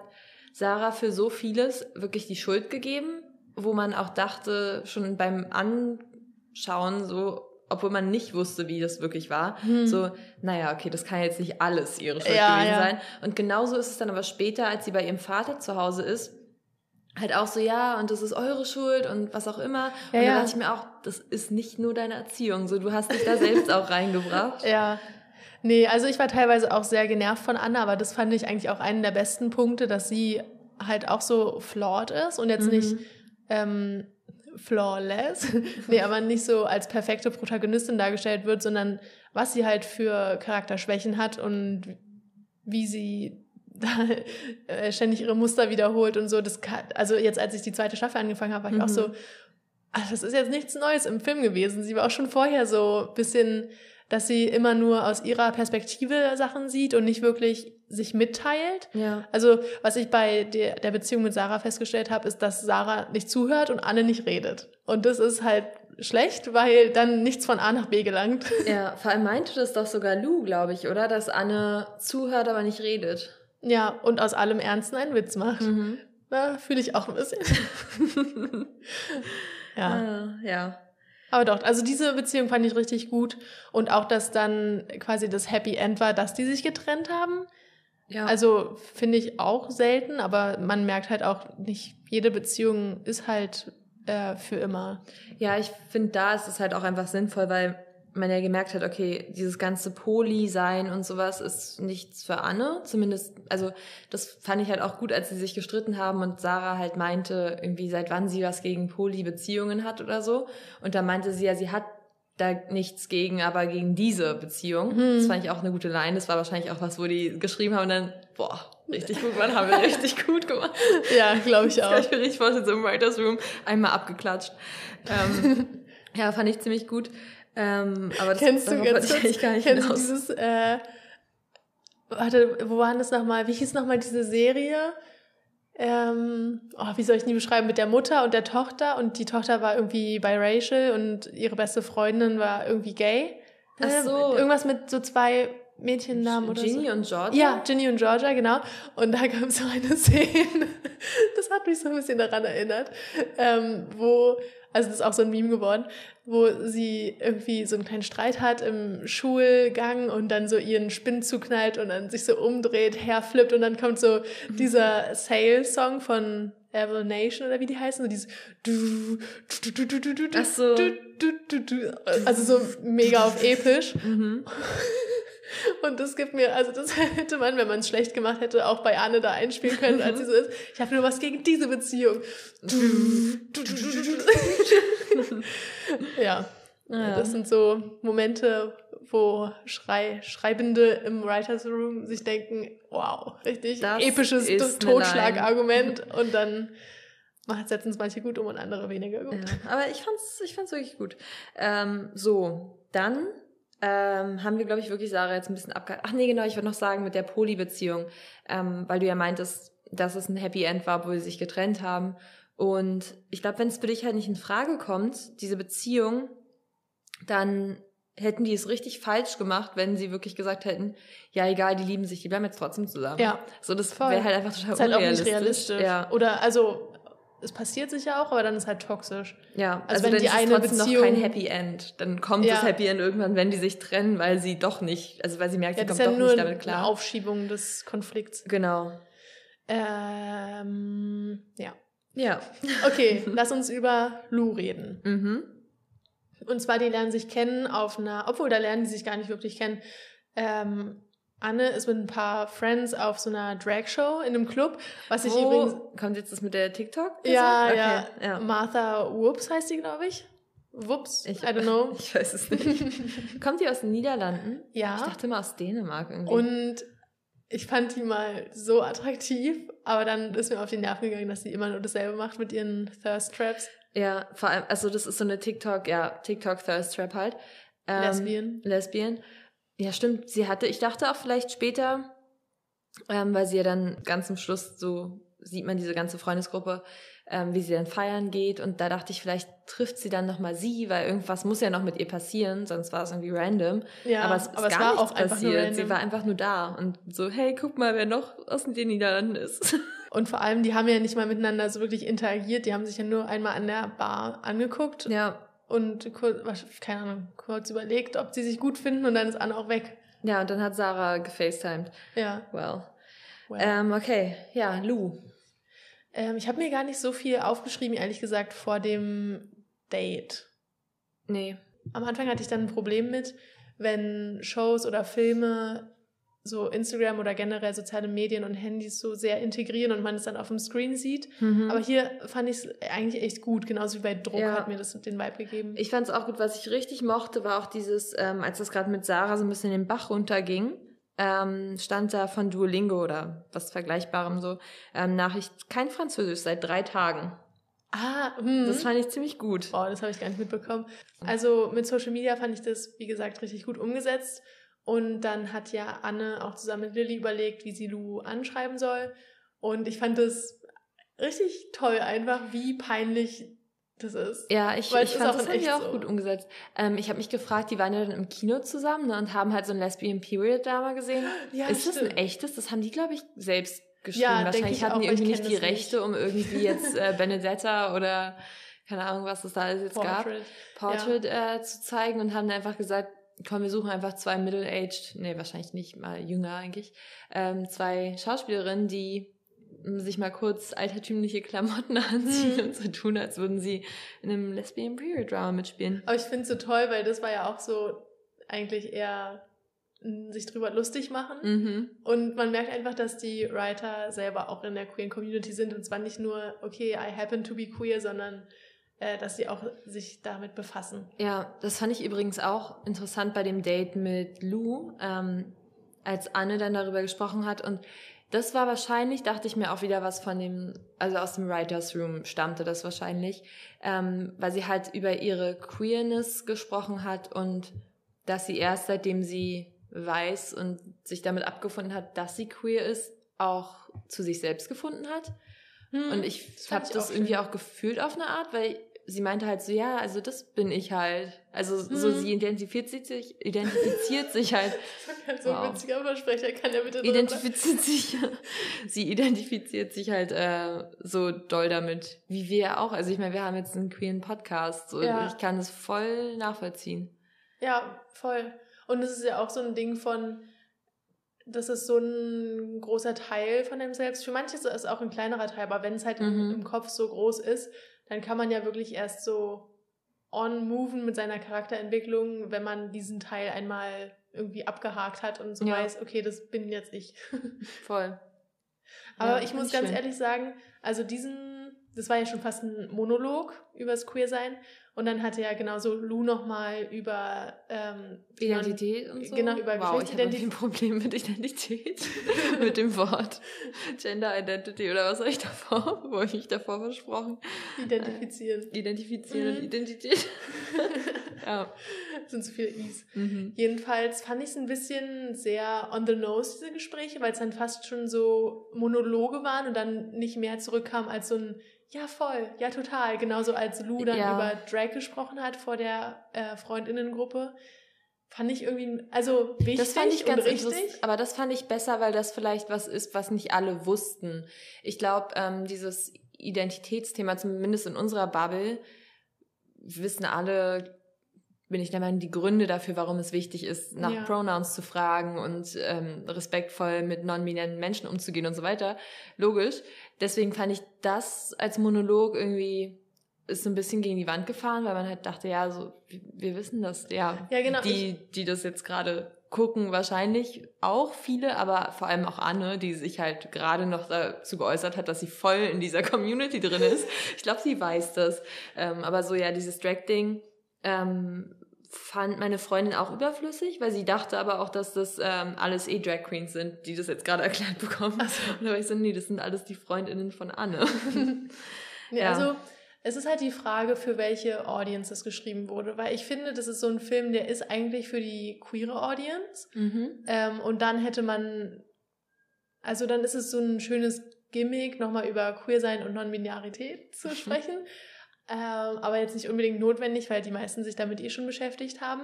Sarah für so vieles wirklich die Schuld gegeben, wo man auch dachte, schon beim Anschauen, so, obwohl man nicht wusste, wie das wirklich war, hm. so, naja, okay, das kann jetzt nicht alles ihre Schuld ja, gewesen ja. sein. Und genauso ist es dann aber später, als sie bei ihrem Vater zu Hause ist, halt auch so, ja, und das ist eure Schuld und was auch immer. Ja, und dann dachte ich mir auch, das ist nicht nur deine Erziehung, so, du hast dich da selbst auch reingebracht. [LAUGHS] Ja. Nee, also ich war teilweise auch sehr genervt von Anna, aber das fand ich eigentlich auch einen der besten Punkte, dass sie halt auch so flawed ist und jetzt mhm. nicht ähm, flawless, [LAUGHS] nee, aber nicht so als perfekte Protagonistin dargestellt wird, sondern was sie halt für Charakterschwächen hat und wie sie äh, ständig ihre Muster wiederholt und so. Das kann, also jetzt, als ich die zweite Staffel angefangen habe, war ich mhm. auch so, ach, das ist jetzt nichts Neues im Film gewesen. Sie war auch schon vorher so bisschen, dass sie immer nur aus ihrer Perspektive Sachen sieht und nicht wirklich sich mitteilt. Ja. Also was ich bei der, der Beziehung mit Sarah festgestellt habe, ist, dass Sarah nicht zuhört und Anne nicht redet. Und das ist halt schlecht, weil dann nichts von A nach B gelangt. Ja, vor allem meinte das doch sogar Lou, glaube ich, oder? Dass Anne zuhört, aber nicht redet. Ja, und aus allem Ernsten einen Witz macht. Mhm. Na, fühle ich auch ein bisschen. [LAUGHS] ja. Ah, ja. Aber doch, also diese Beziehung fand ich richtig gut. Und auch, dass dann quasi das Happy End war, dass die sich getrennt haben. Ja. Also finde ich auch selten, aber man merkt halt auch nicht, jede Beziehung ist halt äh, für immer. Ja, ich finde, da ist es halt auch einfach sinnvoll, weil man ja gemerkt hat, okay, dieses ganze Poli-Sein und sowas ist nichts für Anne. Zumindest, also das fand ich halt auch gut, als sie sich gestritten haben und Sarah halt meinte, irgendwie seit wann sie was gegen Poli-Beziehungen hat oder so. Und da meinte sie ja, sie hat da nichts gegen, aber gegen diese Beziehung. Hm. Das fand ich auch eine gute Line. Das war wahrscheinlich auch was, wo die geschrieben haben und dann, boah, richtig gut, man haben wir [LAUGHS] richtig gut gemacht. ja, glaube ich auch. Das kann ich mir richtig vorstellen, so im Writers Room einmal abgeklatscht. Ähm, [LAUGHS] ja, fand ich ziemlich gut. Ähm, aber das, kennst du ganz kurz, ich gar nicht kennst hinaus. du dieses, äh, warte, wo waren das nochmal? Wie hieß nochmal diese Serie? Ähm, oh, wie soll ich die beschreiben? Mit der Mutter und der Tochter und die Tochter war irgendwie biracial und ihre beste Freundin war irgendwie gay. Ach äh, so. Irgendwas mit so zwei Mädchennamen oder Ginny so. und Georgia? Ja, Ginny und Georgia, genau. Und da gab es so eine [LAUGHS] Szene, das hat mich so ein bisschen daran erinnert, ähm, wo also das ist auch so ein Meme geworden, wo sie irgendwie so einen kleinen Streit hat im Schulgang und dann so ihren Spinn zuknallt und dann sich so umdreht, herflippt und dann kommt so dieser Sales-Song von Evil Nation oder wie die heißen, so dieses Ach so. also so mega auf episch. Mhm. [LAUGHS] Und das gibt mir, also das [LAUGHS] hätte man, wenn man es schlecht gemacht hätte, auch bei Anne da einspielen können, als sie so ist. Ich habe nur was gegen diese Beziehung. ja. ja. Das sind so Momente, wo Schrei, Schreibende im Writers Room sich denken, wow, richtig das episches Totschlagargument und dann setzen es manche gut um und andere weniger gut. Ja, aber ich fand's, ich fand's wirklich gut. Ähm, so, dann ähm, haben wir, glaube ich, wirklich Sarah jetzt ein bisschen abge... Ach nee, genau, ich würde noch sagen mit der Poly-Beziehung, ähm, weil du ja meintest, dass es ein Happy End war, wo sie sich getrennt haben. Und ich glaube, wenn es für dich halt nicht in Frage kommt, diese Beziehung, dann hätten die es richtig falsch gemacht, wenn sie wirklich gesagt hätten, ja egal, die lieben sich, die bleiben jetzt trotzdem zusammen. Ja. So, das wäre halt einfach total ist halt unrealistisch. Auch nicht realistisch. Ja. Oder also es passiert sicher auch, aber dann ist halt toxisch. Ja, also, also wenn die eine trotzdem Beziehung noch kein Happy End, dann kommt ja. das Happy End irgendwann, wenn die sich trennen, weil sie doch nicht, also weil sie merkt, ja, sie kommt ja doch nicht damit klar. Eine Aufschiebung des Konflikts. Genau. Ähm, ja. Ja. Okay, [LAUGHS] lass uns über Lou reden. Mhm. Und zwar, die lernen sich kennen auf einer, obwohl da lernen die sich gar nicht wirklich kennen. Ähm, Anne ist mit ein paar Friends auf so einer Drag-Show in einem Club, was ich Wo übrigens. kommt jetzt das mit der TikTok? Ja, Okay, ja, ja. Martha Whoops heißt die, glaube ich. Whoops, Ich, I don't know. [LAUGHS] Ich weiß es nicht. [LAUGHS] Kommt die aus den Niederlanden? Ja. Ich dachte immer aus Dänemark irgendwie. Und ich fand die mal so attraktiv, aber dann ist mir auf die Nerven gegangen, dass sie immer nur dasselbe macht mit ihren Thirst Traps. ja, vor allem, also das ist so eine TikTok, ja, TikTok Thirst Trap halt. Ähm, Lesbian. Lesbian. Ja, stimmt. Sie hatte, ich dachte auch vielleicht später, ähm, weil sie ja dann ganz zum Schluss so sieht man diese ganze Freundesgruppe, ähm, wie sie dann feiern geht. Und da dachte ich, vielleicht trifft sie dann nochmal sie, weil irgendwas muss ja noch mit ihr passieren, sonst war es irgendwie random. Ja, aber es ist aber es gar war auch passiert. Sie war einfach nur da und so, hey, guck mal, wer noch aus den Niederlanden ist. [LAUGHS] Und vor allem, die haben ja nicht mal miteinander so wirklich interagiert. Die haben sich ja nur einmal an der Bar angeguckt ja. Und kurz, keine Ahnung, kurz überlegt, ob sie sich gut finden und dann ist Anne auch weg. Ja, und dann hat Sarah gefacetimed. Ja. Well. Well. Ähm, okay, ja, Lou. Ähm, ich habe mir gar nicht so viel aufgeschrieben, ehrlich gesagt, vor dem Date. Nee. Am Anfang hatte ich dann ein Problem mit, wenn Shows oder Filme so Instagram oder generell soziale Medien und Handys so sehr integrieren und man es dann auf dem Screen sieht. Mhm. Aber hier fand ich es eigentlich echt gut, genauso wie bei Druck Ja. hat mir das den Vibe gegeben. Ich fand es auch gut, was ich richtig mochte, war auch dieses, ähm, als das gerade mit Sarah so ein bisschen den Bach runterging, ähm, stand da von Duolingo oder was Vergleichbarem so, ähm, Nachricht, kein Französisch seit drei Tagen. ah, hm. Das fand ich ziemlich gut. Boah, das habe ich gar nicht mitbekommen. Also mit Social Media fand ich das, wie gesagt, richtig gut umgesetzt. Und dann hat ja Anne auch zusammen mit Lilly überlegt, wie sie Lou anschreiben soll. Und ich fand das richtig toll, einfach wie peinlich das ist. Ja, ich, ich fand auch das haben die auch so. gut umgesetzt. Ähm, ich habe mich gefragt, die waren ja dann im Kino zusammen ne, und haben halt so ein Lesbian Period Drama gesehen. [GASPS] Ja, ist das ein stimmt. echtes? Das haben die, glaube ich, selbst geschrieben. Ja, Wahrscheinlich ich hatten auch, die irgendwie nicht die das nicht. Rechte, um irgendwie jetzt äh, [LAUGHS] Benedetta oder keine Ahnung, was es da alles jetzt gab. Portrait. Portrait äh, zu zeigen und haben einfach gesagt, komm, wir suchen einfach zwei middle-aged, nee, wahrscheinlich nicht mal jünger eigentlich, ähm, zwei Schauspielerinnen, die ähm, sich mal kurz altertümliche Klamotten [LAUGHS] anziehen Hm. und so tun, als würden sie in einem Lesbian Period Drama mitspielen. Aber ich finde es so toll, weil das war ja auch so eigentlich eher mm, sich drüber lustig machen. Mhm. Und man merkt einfach, dass die Writer selber auch in der queeren Community sind. Und zwar nicht nur, okay, I happen to be queer, sondern dass sie auch sich damit befassen. Ja, das fand ich übrigens auch interessant bei dem Date mit Lou, ähm, als Anne dann darüber gesprochen hat. Und das war wahrscheinlich, dachte ich mir auch wieder was von dem, also aus dem Writers Room stammte das wahrscheinlich, ähm, weil sie halt über ihre Queerness gesprochen hat und dass sie erst seitdem sie weiß und sich damit abgefunden hat, dass sie queer ist, auch zu sich selbst gefunden hat. Und ich Hm, Das fand habe ich das auch irgendwie schön. auch gefühlt auf eine Art, weil sie meinte halt so, ja, also das bin ich halt. Also so Mhm. sie identifiziert sich, identifiziert sich [LAUGHS] halt, so ein Wow. witziger Versprecher kann ja bitte so identifiziert sich, [LAUGHS] sie identifiziert sich halt äh, so doll damit, wie wir auch. Also ich meine, wir haben jetzt einen queeren Podcast, so Ja. ich kann das voll nachvollziehen. Ja, voll. Und es ist ja auch so ein Ding von, das ist so ein großer Teil von dem Selbst. Für manche ist es auch ein kleinerer Teil, aber wenn es halt im, Mhm. im Kopf so groß ist, dann kann man ja wirklich erst so on-moven mit seiner Charakterentwicklung, wenn man diesen Teil einmal irgendwie abgehakt hat und so Ja. weiß, okay, das bin jetzt ich. [LAUGHS] Voll. Aber Ja, ich muss ganz schön. ehrlich sagen, also diesen, das war ja schon fast ein Monolog übers Queersein. Und dann hatte ja genauso Lou nochmal über ähm, Identität und so. Genau, über wow, ich habe Geschlechtsidentität. ein Problem mit Identität. [LAUGHS] mit dem Wort Gender Identity oder was habe ich davor? Wo habe ich mich davor versprochen? identifizieren. Identifizieren Mhm. und Identität. [LAUGHS] ja. Das sind zu viele Is. Mhm. Jedenfalls fand ich es ein bisschen sehr on the nose, diese Gespräche, weil es dann fast schon so Monologe waren und dann nicht mehr zurückkam als so ein Ja, voll, ja, total. Genauso als Lou dann Ja. über Drag gesprochen hat vor der äh, Freundinnengruppe. Fand ich irgendwie, also wichtig Das fand ich ganz und richtig. interessant, aber das fand ich besser, weil das vielleicht was ist, was nicht alle wussten. Ich glaube, ähm, dieses Identitätsthema, zumindest in unserer Bubble, wissen alle, bin ich der Meinung, die Gründe dafür, warum es wichtig ist, nach Ja. Pronouns zu fragen und ähm, respektvoll mit non-binären Menschen umzugehen und so weiter. Logisch. Deswegen fand ich das als Monolog irgendwie ist so ein bisschen gegen die Wand gefahren, weil man halt dachte, ja, so, wir wissen das, ja. Ja, genau. Die, die das jetzt gerade gucken, wahrscheinlich auch viele, aber vor allem auch Anne, die sich halt gerade noch dazu geäußert hat, dass sie voll in dieser Community drin ist. Ich glaube, sie weiß das. Ähm, aber so, ja, dieses Drag-Ding, ähm, fand meine Freundin auch überflüssig, weil sie dachte aber auch, dass das ähm, alles eh Drag Queens sind, die das jetzt gerade [LAUGHS] erklärt bekommen. So. Und da war ich so, nee, das sind alles die Freundinnen von Anne. [LAUGHS] nee, ja. Also es ist halt die Frage, für welche Audience das geschrieben wurde, weil ich finde, das ist so ein Film, der ist eigentlich für die queere Audience. Mhm. Ähm, und dann hätte man, also dann ist es so ein schönes Gimmick, nochmal über Queersein und Non-Binarität zu [LAUGHS] sprechen. Ähm, aber jetzt nicht unbedingt notwendig, weil die meisten sich damit eh schon beschäftigt haben.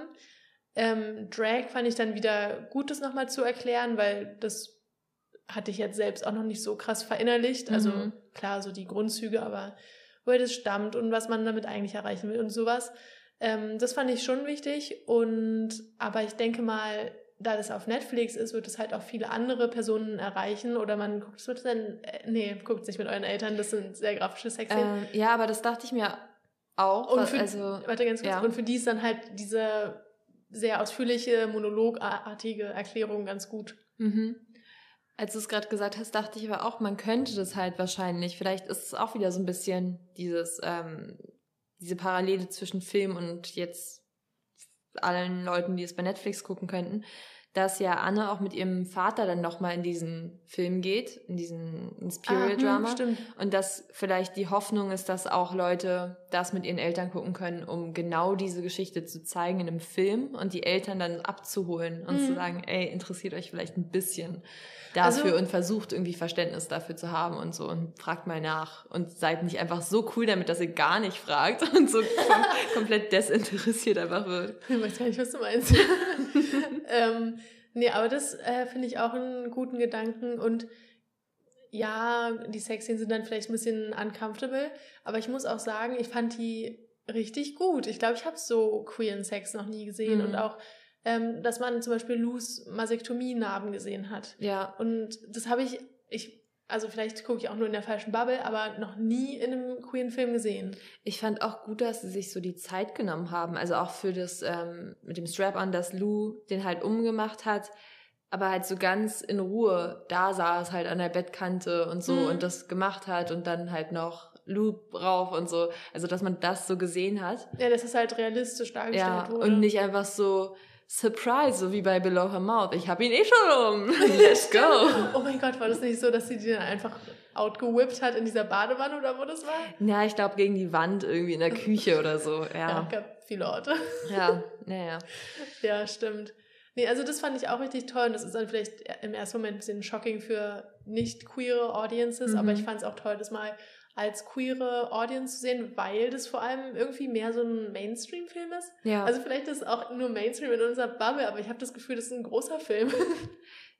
Ähm, Drag fand ich dann wieder gut, das nochmal zu erklären, weil das hatte ich jetzt selbst auch noch nicht so krass verinnerlicht. Also mhm. klar, so die Grundzüge, aber woher das stammt und was man damit eigentlich erreichen will und sowas. Ähm, das fand ich schon wichtig. Und aber ich denke mal, da das auf Netflix ist, wird es halt auch viele andere Personen erreichen oder man guckt es wird dann äh, nee, guckt es nicht mit euren Eltern, das sind sehr grafische Sexszenen. Ähm, ja, aber das dachte ich mir auch. Und für, also, warte ganz kurz, ja. und für die ist dann halt diese sehr ausführliche, monologartige Erklärung ganz gut. Mhm. Als du es gerade gesagt hast, dachte ich aber auch, man könnte das halt wahrscheinlich. Vielleicht ist es auch wieder so ein bisschen dieses, ähm, diese Parallele zwischen Film und jetzt allen Leuten, die es bei Netflix gucken könnten, dass ja Anne auch mit ihrem Vater dann nochmal in diesen Film geht, in diesen ins Period Drama. Ah, hm, und dass vielleicht die Hoffnung ist, dass auch Leute das mit ihren Eltern gucken können, um genau diese Geschichte zu zeigen in einem Film und die Eltern dann abzuholen und mhm. zu sagen, ey, interessiert euch vielleicht ein bisschen dafür also, und versucht irgendwie Verständnis dafür zu haben und so und fragt mal nach und seid nicht einfach so cool damit, dass ihr gar nicht fragt und so [LAUGHS] kom komplett desinteressiert einfach wird. Ich weiß gar nicht, was du meinst. [LAUGHS] ähm, nee, aber das äh, finde ich auch einen guten Gedanken und ja, die Sexszenen sind dann vielleicht ein bisschen uncomfortable, aber ich muss auch sagen, ich fand die richtig gut. Ich glaube, ich habe so queeren Sex noch nie gesehen mhm. und auch ähm, dass man zum Beispiel Lus Masektomie-Narben gesehen hat. Ja. Und das habe ich, ich, also vielleicht gucke ich auch nur in der falschen Bubble, aber noch nie in einem queeren Film gesehen. Ich fand auch gut, dass sie sich so die Zeit genommen haben. Also auch für das ähm, mit dem Strap-on, dass Lou den halt umgemacht hat aber halt so ganz in Ruhe da saß halt an der Bettkante und so mhm. und das gemacht hat und dann halt noch Loop rauf und so. Also, dass man das so gesehen hat. Ja, das ist halt realistisch dargestellt ja, wurde. Und nicht einfach so, Surprise, so wie bei Below Her Mouth. Ich habe ihn eh schon um. [LAUGHS] Let's go. oh mein Gott, war das nicht so, dass sie die dann einfach outgewippt hat in dieser Badewanne oder wo das war? Ja, ich glaube gegen die Wand irgendwie in der Küche oder so. [LAUGHS] Ja, ja gab viele Orte. ja, naja. [LAUGHS] Ja, stimmt. Nee, also das fand ich auch richtig toll und das ist dann vielleicht im ersten Moment ein bisschen shocking für nicht queere Audiences, mhm. aber ich fand es auch toll, das mal als queere Audience zu sehen, weil das vor allem irgendwie mehr so ein Mainstream-Film ist. Ja. Also vielleicht ist es auch nur Mainstream in unserer Bubble, aber ich habe das Gefühl, das ist ein großer Film. [LAUGHS]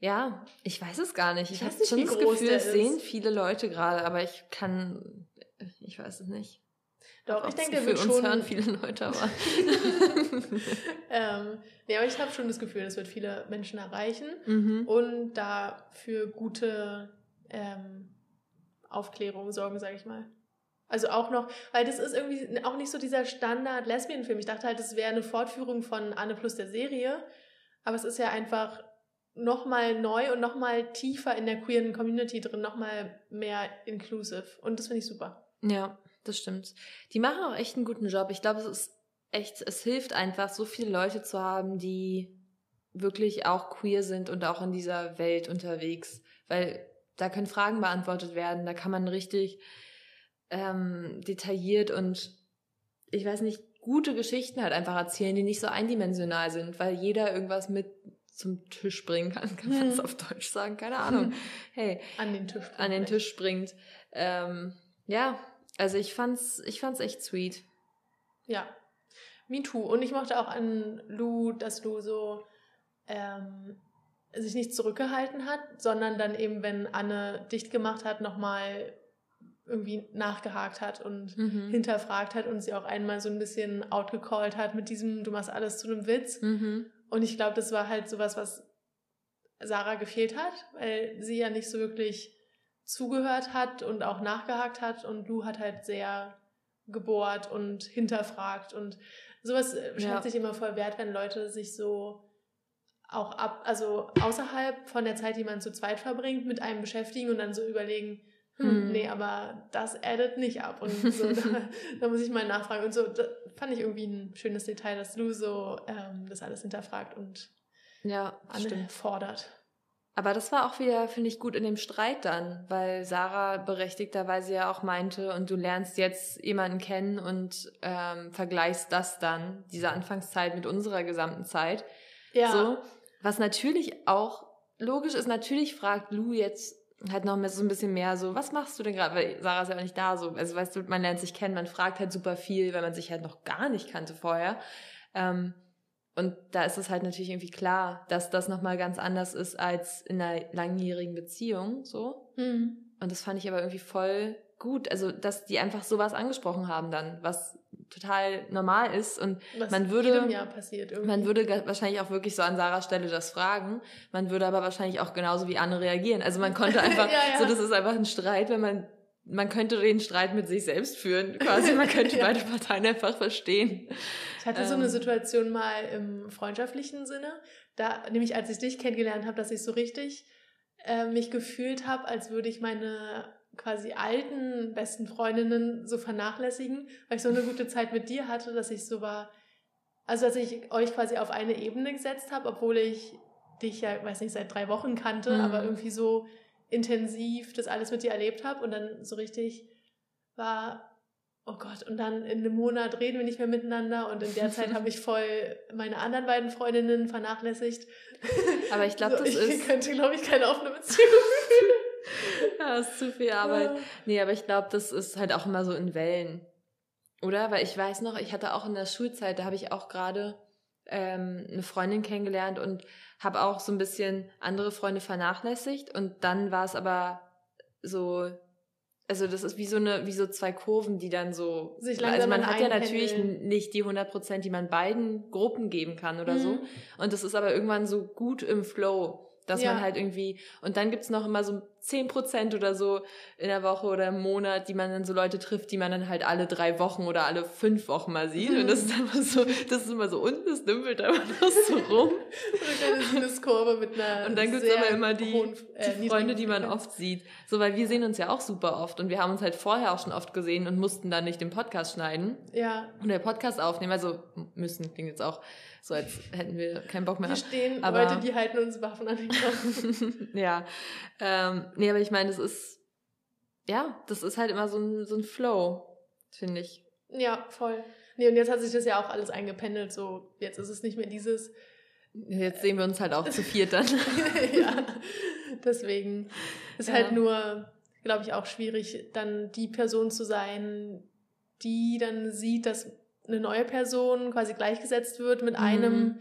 Ja, ich weiß es gar nicht. Ich, ich habe schon das Gefühl, es sehen viele Leute gerade, aber ich kann, ich weiß es nicht. Doch, ich denke, der wird uns hören viele Leute, aber. [LAUGHS] ähm, ja, aber ich habe schon das Gefühl, es wird viele Menschen erreichen mhm. und da für gute ähm, Aufklärung sorgen, sage ich mal. Also auch noch, weil das ist irgendwie auch nicht so dieser Standard-Lesbian-Film. Ich dachte halt, das wäre eine Fortführung von Anne plus der Serie. Aber es ist ja einfach nochmal neu und nochmal tiefer in der queeren Community drin, nochmal mehr inclusive. Und das finde ich super. Ja, das stimmt. Die machen auch echt einen guten Job. Ich glaube, es ist echt, es hilft einfach, so viele Leute zu haben, die wirklich auch queer sind und auch in dieser Welt unterwegs. Weil da können Fragen beantwortet werden, da kann man richtig ähm, detailliert und ich weiß nicht, gute Geschichten halt einfach erzählen, die nicht so eindimensional sind, weil jeder irgendwas mit zum Tisch bringen kann. Kann man es hm. auf Deutsch sagen? Keine Ahnung. [LAUGHS] Hey. An den Tisch bringt. An den Tisch bringt. Ähm, ja, also ich fand's, ich fand's echt sweet. Ja. Me too. Und ich mochte auch an Lou, dass Lou so ähm, sich nicht zurückgehalten hat, sondern dann eben, wenn Anne dicht gemacht hat, nochmal irgendwie nachgehakt hat und mhm. hinterfragt hat und sie auch einmal so ein bisschen outgecallt hat mit diesem, du machst alles zu einem Witz. Mhm. Und ich glaube, das war halt sowas, was Sarah gefehlt hat, weil sie ja nicht so wirklich zugehört hat und auch nachgehakt hat und Lou hat halt sehr gebohrt und hinterfragt und sowas äh, schätze ja. ich immer voll wert, wenn Leute sich so auch ab, also außerhalb von der Zeit, die man zu zweit verbringt, mit einem beschäftigen und dann so überlegen, hm, hm. nee, aber das addet nicht ab. Und so, [LAUGHS] da, da, muss ich mal nachfragen. Und so, da fand ich irgendwie ein schönes Detail, dass Lou so ähm, das alles hinterfragt und ja, fordert. Aber das war auch wieder, finde ich, gut in dem Streit dann, weil Sarah berechtigterweise ja auch meinte, und du lernst jetzt jemanden kennen und ähm, vergleichst das dann, diese Anfangszeit mit unserer gesamten Zeit. Ja. So, was natürlich auch logisch ist, natürlich fragt Lou jetzt halt noch so ein bisschen mehr so, was machst du denn gerade? Weil Sarah ist ja auch nicht da, so, also weißt du, man lernt sich kennen, man fragt halt super viel, weil man sich halt noch gar nicht kannte vorher. Ähm, und da ist es halt natürlich irgendwie klar, dass das nochmal ganz anders ist als in einer langjährigen Beziehung, so. Mhm. Und das fand ich aber irgendwie voll gut, also dass die einfach sowas angesprochen haben dann, was total normal ist und was man würde man würde wahrscheinlich auch wirklich so an Sarahs Stelle das fragen, man würde aber wahrscheinlich auch genauso wie Anne reagieren. Also man konnte [LAUGHS] einfach ja, ja. so das ist einfach ein Streit, wenn man man könnte den Streit mit sich selbst führen, quasi man könnte [LAUGHS] ja. beide Parteien einfach verstehen. Ich hatte so eine ähm. Situation mal im freundschaftlichen Sinne, da nämlich als ich dich kennengelernt habe, dass ich so richtig äh, mich gefühlt habe, als würde ich meine quasi alten besten Freundinnen so vernachlässigen, weil ich so eine gute Zeit mit dir hatte, dass ich so war, also dass ich euch quasi auf eine Ebene gesetzt habe, obwohl ich dich ja, weiß nicht, seit drei Wochen kannte, mhm. aber irgendwie so intensiv das alles mit dir erlebt habe und dann so richtig war, oh Gott, und dann in einem Monat reden wir nicht mehr miteinander und in der [LAUGHS] Zeit habe ich voll meine anderen beiden Freundinnen vernachlässigt. Aber ich glaube, [LAUGHS] so, das ich ist... Ich könnte, glaube ich, keine offene Beziehung [LAUGHS] führen. [LAUGHS] ja, ist zu viel Arbeit. Nee, aber ich glaube, das ist halt auch immer so in Wellen. Oder? Weil ich weiß noch, ich hatte auch in der Schulzeit, da habe ich auch gerade ähm, eine Freundin kennengelernt und habe auch so ein bisschen andere Freunde vernachlässigt. Und dann war es aber so, also das ist wie so eine, wie so zwei Kurven, die dann so, Sich also man hat ja natürlich nicht die 100 Prozent, die man beiden Gruppen geben kann oder mhm. so. Und das ist aber irgendwann so gut im Flow dass ja. man halt irgendwie, und dann gibt's noch immer so zehn Prozent oder so in der Woche oder im Monat, die man dann so Leute trifft, die man dann halt alle drei Wochen oder alle fünf Wochen mal sieht. Und das ist immer so, das ist immer so unten, das dümpelt einfach noch so [LAUGHS] rum. oder eine Sinneskurve mit einer. Und dann gibt's aber immer die, hohen, äh, die Freunde, die man oft sieht. So, weil wir sehen uns ja auch super oft und wir haben uns halt vorher auch schon oft gesehen und mussten dann nicht den Podcast schneiden. Ja. Und den Podcast aufnehmen. Also müssen, klingt jetzt auch so als hätten wir keinen Bock mehr. Wir stehen aber, Leute, die halten uns Waffen an den Kopf. [LAUGHS] ja. Ähm, nee, aber ich meine, das ist, ja, das ist halt immer so ein, so ein Flow, finde ich. Ja, voll. Nee, und jetzt hat sich das ja auch alles eingependelt, so, jetzt ist es nicht mehr dieses. Jetzt sehen wir uns halt auch zu viert dann. [LAUGHS] ja, deswegen ist ja. halt nur, glaube ich, auch schwierig, dann die Person zu sein, die dann sieht, dass eine neue Person quasi gleichgesetzt wird mit mhm. einem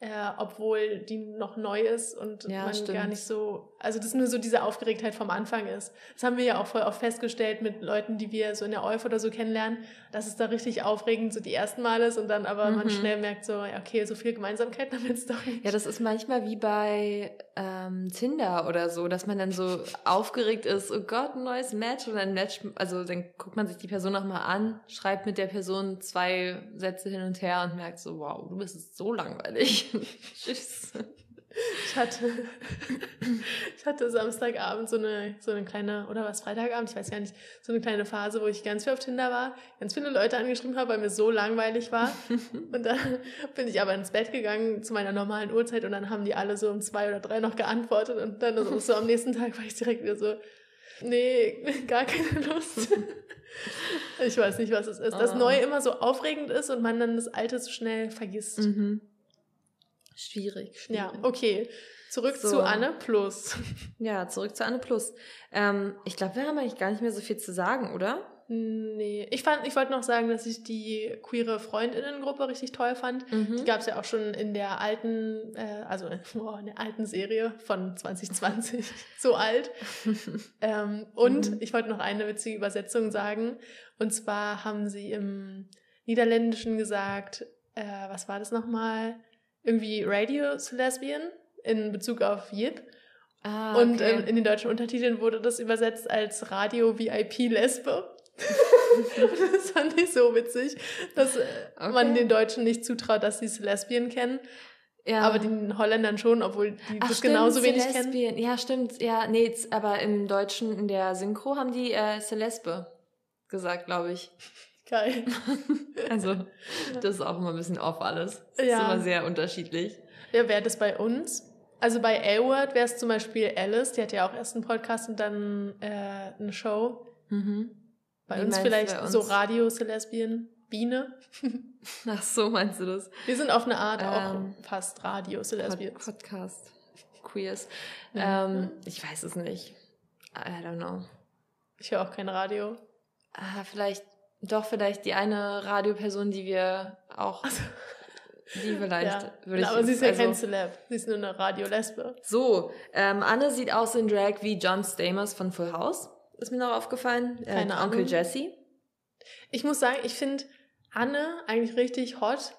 äh, obwohl die noch neu ist und ja, man stimmt. gar nicht so, also das nur so diese Aufgeregtheit vom Anfang ist. Das haben wir ja auch voll oft festgestellt mit Leuten, die wir so in der Euf oder so kennenlernen, dass es da richtig aufregend so die ersten Mal ist und dann aber mhm. man schnell merkt so, okay, so viel Gemeinsamkeit [LAUGHS] damit ist doch nicht. Ja, das ist manchmal wie bei ähm, Tinder oder so, dass man dann so aufgeregt ist, oh Gott, ein neues Match oder ein Match, also dann guckt man sich die Person nochmal an, schreibt mit der Person zwei Sätze hin und her und merkt so, wow, du bist so langweilig. [LAUGHS] Tschüss. Ich hatte, [LAUGHS] ich hatte Samstagabend so eine, so eine kleine, oder was, Freitagabend, ich weiß gar nicht, so eine kleine Phase, wo ich ganz viel auf Tinder war, ganz viele Leute angeschrieben habe, weil mir so langweilig war. [LAUGHS] Und dann [LAUGHS] bin ich aber ins Bett gegangen zu meiner normalen Uhrzeit und dann haben die alle so um zwei oder drei noch geantwortet und dann so, so am nächsten Tag war ich direkt wieder so, nee, gar keine Lust. ich weiß nicht, was es ist. Dass oh. Neue immer so aufregend ist und man dann das Alte so schnell vergisst. Mhm. Schwierig, schwierig. Ja, okay. Zurück so. zu Anne Plus. [LAUGHS] Ja, zurück zu Anne Plus. Ähm, ich glaube, wir haben eigentlich gar nicht mehr so viel zu sagen, oder? Nee, ich fand, ich wollte noch sagen, dass ich die queere Freundinnengruppe richtig toll fand. Mhm. Die gab es ja auch schon in der alten, äh, also [LAUGHS] oh, in der alten Serie von 2020, [LAUGHS] so alt. ähm, und mhm. ich wollte noch eine witzige Übersetzung sagen. Und zwar haben sie im Niederländischen gesagt, äh, was war das nochmal? Irgendwie Radio to Lesbian in Bezug auf Yip. Ah, okay. Und ähm, in den deutschen Untertiteln wurde das übersetzt als Radio VIP Lesbe. [LAUGHS] das fand ich so witzig, dass äh, Okay. man den Deutschen nicht zutraut, dass sie Celesbian kennen, Ja. aber den Holländern schon, obwohl die Ach, das stimmt, genauso wenig kennen. Ja, stimmt. Ja, nee, aber im Deutschen, in der Synchro haben die äh, Celespe gesagt, glaube ich. Geil. [LAUGHS] Also, das ist auch immer ein bisschen off alles. Das Ja. ist immer sehr unterschiedlich. Ja, wäre das bei uns? Also bei A-Word wäre es zum Beispiel Alice, die hat ja auch erst einen Podcast und dann äh, eine Show. Mhm. Bei Wie uns vielleicht bei uns? so Radio-Celesbian, Biene. [LAUGHS] Ach so, meinst du das? Wir sind auf eine Art Ähm, auch fast Pod Radio-Celesbian. Podcast. Queers. Mhm. Ähm, ich weiß es nicht. I don't know. Ich höre auch kein Radio. Ah, vielleicht, doch, vielleicht die eine Radioperson, die wir auch. Die vielleicht. Ja, würde ich, aber sie ist ja also- kein Celeb. Sie ist nur eine Radio-Lesbe. So, ähm, Anne sieht aus in Drag wie John Stamos von Full House. Ist mir noch aufgefallen. Keine äh, Ahnung. Onkel Jesse. Ich muss sagen, ich finde Anne eigentlich richtig hot,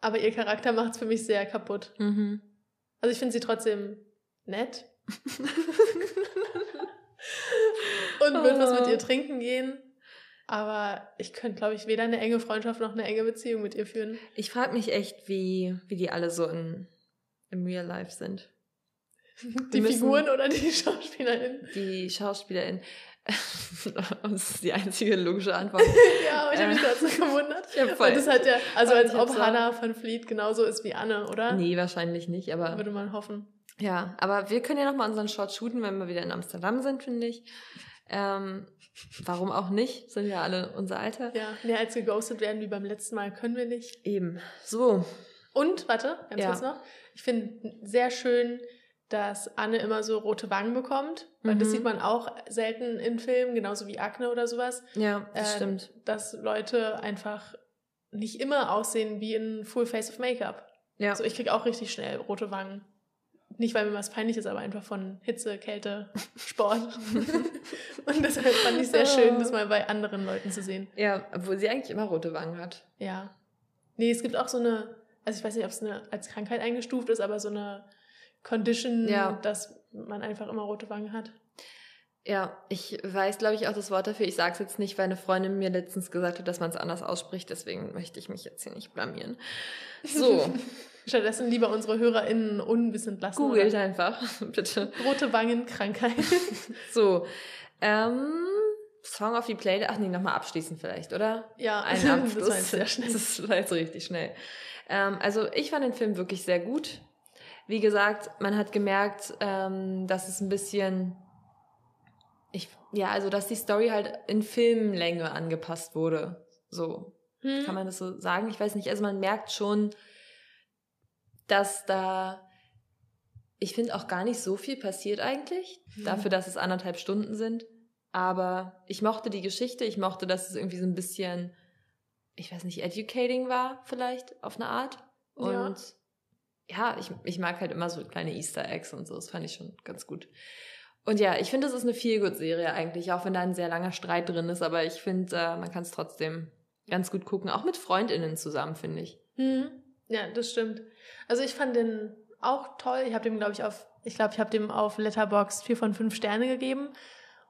aber ihr Charakter macht es für mich sehr kaputt. Mhm. Also ich finde sie trotzdem nett. [LAUGHS] Und würde was mit ihr trinken gehen. Aber ich könnte, glaube ich, weder eine enge Freundschaft noch eine enge Beziehung mit ihr führen. Ich frage mich echt, wie, wie die alle so in, im Real Life sind. Die müssen- Figuren oder die [LAUGHS] Schauspielerin. Die SchauspielerInnen. [LAUGHS] das ist die einzige logische Antwort. [LAUGHS] ja, aber ich habe mich Äh. dazu gewundert. Ja, voll. Und das hat ja, also als ob auch- Hannah von Fleet genauso ist wie Anne, oder? Nee, wahrscheinlich nicht, aber Würde man hoffen. ja, aber wir können ja nochmal unseren Short shooten, wenn wir wieder in Amsterdam sind, finde ich. Ähm, warum auch nicht? Sind ja alle unser Alter. Ja, mehr als geghostet werden wie beim letzten Mal können wir nicht. Eben. So. Und, warte, ganz Ja. kurz noch. Ich finde sehr schön, dass Anne immer so rote Wangen bekommt. Weil das Mhm. sieht man auch selten in Filmen, genauso wie Akne oder sowas. Ja, das Äh, stimmt. Dass Leute einfach nicht immer aussehen wie in Full Face of Make-up. Ja. Also ich krieg auch richtig schnell rote Wangen. Nicht, weil mir was peinlich ist, aber einfach von Hitze, Kälte, Sport. [LAUGHS] Und deshalb fand ich sehr schön, das mal bei anderen Leuten zu sehen. ja, obwohl sie eigentlich immer rote Wangen hat. Ja. Nee, es gibt auch so eine, also ich weiß nicht, ob es eine als Krankheit eingestuft ist, aber so eine Condition, Ja. dass man einfach immer rote Wangen hat. Ja, ich weiß, glaube ich, auch das Wort dafür. Ich sage es jetzt nicht, weil eine Freundin mir letztens gesagt hat, dass man es anders ausspricht. Deswegen möchte ich mich jetzt hier nicht blamieren. So, [LAUGHS] Stattdessen lieber unsere HörerInnen unwissend lassen. googelt oder? einfach, [LAUGHS] bitte. Rote Wangenkrankheit. [LAUGHS] So, ähm, Song auf die Playlist. Ach nee, nochmal abschließen vielleicht, oder? ja, Ein Abschluss. [LAUGHS] das war jetzt sehr schnell. Das vielleicht so richtig schnell. Ähm, also ich fand den Film wirklich sehr gut. Wie gesagt, man hat gemerkt, ähm, dass es ein bisschen, ich, ja, also dass die Story halt in Filmlänge angepasst wurde. So, Hm. kann man das so sagen? Ich weiß nicht. Also man merkt schon, dass da, ich finde auch gar nicht so viel passiert eigentlich, Mhm. dafür, dass es anderthalb Stunden sind. Aber ich mochte die Geschichte, ich mochte, dass es irgendwie so ein bisschen, ich weiß nicht, educating war vielleicht auf eine Art. Ja. Und ja, ich, ich mag halt immer so kleine Easter Eggs und so, das fand ich schon ganz gut. Und ja, ich finde, es ist eine Feel-Good-Serie eigentlich, auch wenn da ein sehr langer Streit drin ist, aber ich finde, äh, man kann es trotzdem ganz gut gucken, auch mit FreundInnen zusammen, finde ich. Hm. Ja, das stimmt. Also ich fand den auch toll. Ich habe dem, glaube ich, auf, ich glaube, ich habe dem auf Letterboxd vier von fünf Sterne gegeben.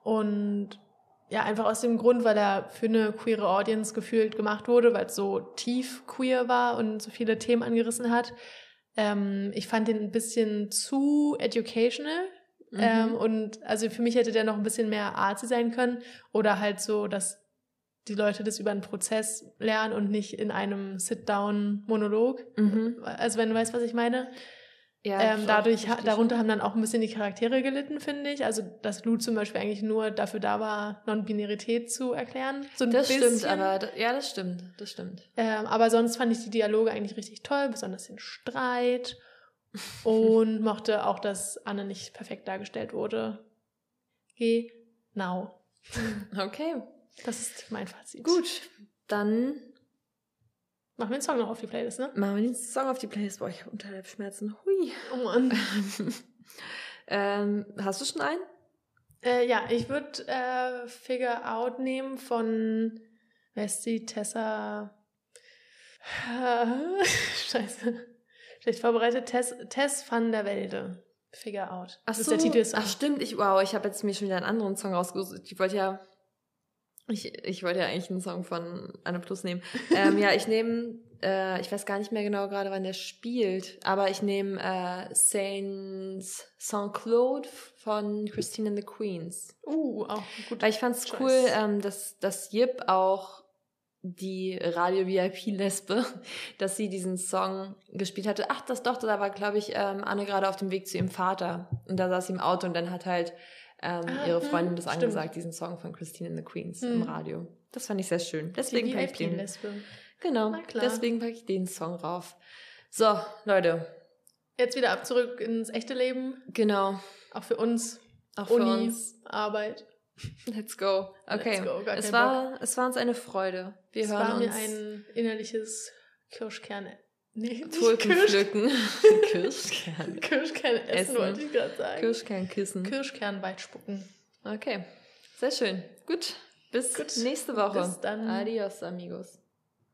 Und ja, einfach aus dem Grund, weil er für eine queere Audience gefühlt gemacht wurde, weil es so tief queer war und so viele Themen angerissen hat. Ähm, ich fand den ein bisschen zu educational. Mhm. Ähm, und also für mich hätte der noch ein bisschen mehr artsy sein können. Oder halt so, dass die Leute das über einen Prozess lernen und nicht in einem Sit-Down-Monolog. Mhm. Also wenn du weißt, was ich meine. Ja, ähm, dadurch, darunter haben dann auch ein bisschen die Charaktere gelitten, finde ich. Also, dass Lou zum Beispiel eigentlich nur dafür da war, Non-Binarität zu erklären. So ein Das bisschen. stimmt, aber ja, das stimmt, das stimmt. Ähm, aber sonst fand ich die Dialoge eigentlich richtig toll, besonders den Streit. [LAUGHS] Und mochte auch, dass Anne nicht perfekt dargestellt wurde. Genau. Okay, Das ist mein Fazit. gut. Dann Machen wir den Song noch auf die Playlist, ne? machen wir den Song auf die Playlist. Boah, ich habe Unterleibschmerzen. Hui. Oh Mann. [LAUGHS] ähm, hast du schon einen? Äh, ja, ich würde äh, Figure Out nehmen von, wer ist die? Tessa. [LAUGHS] Scheiße. Schlecht vorbereitet. Tess, Tess van der Welde. Figure Out. Ach das so. ist der Titel. Ach stimmt, ich, wow, ich habe jetzt mir schon wieder einen anderen Song rausgesucht. Ich wollte ja Ich, ich wollte ja eigentlich einen Song von Anne Plus nehmen. ähm, ja, ich nehme, äh, ich weiß gar nicht mehr genau gerade, wann der spielt, aber ich nehme äh, Saint Saint-Claude von Christine and the Queens. Uh, auch gut. Weil ich fand's Choice. cool, ähm, dass, dass Jip auch die Radio-VIP-Lesbe, [LAUGHS] dass sie diesen Song gespielt hatte. Ach, das doch, da war, glaube ich, ähm, Anne gerade auf dem Weg zu ihrem Vater. Und da saß sie im Auto und dann hat halt ähm, Ah, ihre hm, Freundin das stimend. angesagt, diesen Song von Christine and the Queens im Hm. Radio. Das fand ich sehr schön. Deswegen packe ich den. Genau, deswegen packe ich den Song rauf. So, Leute, Jetzt wieder ab zurück ins echte Leben. genau. Auch für uns. Auch für Uni, uns. Arbeit. Let's go. Okay. Let's go, es, war, es war uns eine Freude. Wir es hören war mir uns ein innerliches Kirschkern. Nee, Tulpen Kirsch, pflücken. [LAUGHS] Kirschkern. Kirschkern essen, Essen. wollte ich gerade sagen. Kirschkernkissen. Kirschkern weit spucken. Okay. Sehr schön. Gut. Bis Gut. nächste Woche. Bis dann. Adios, amigos.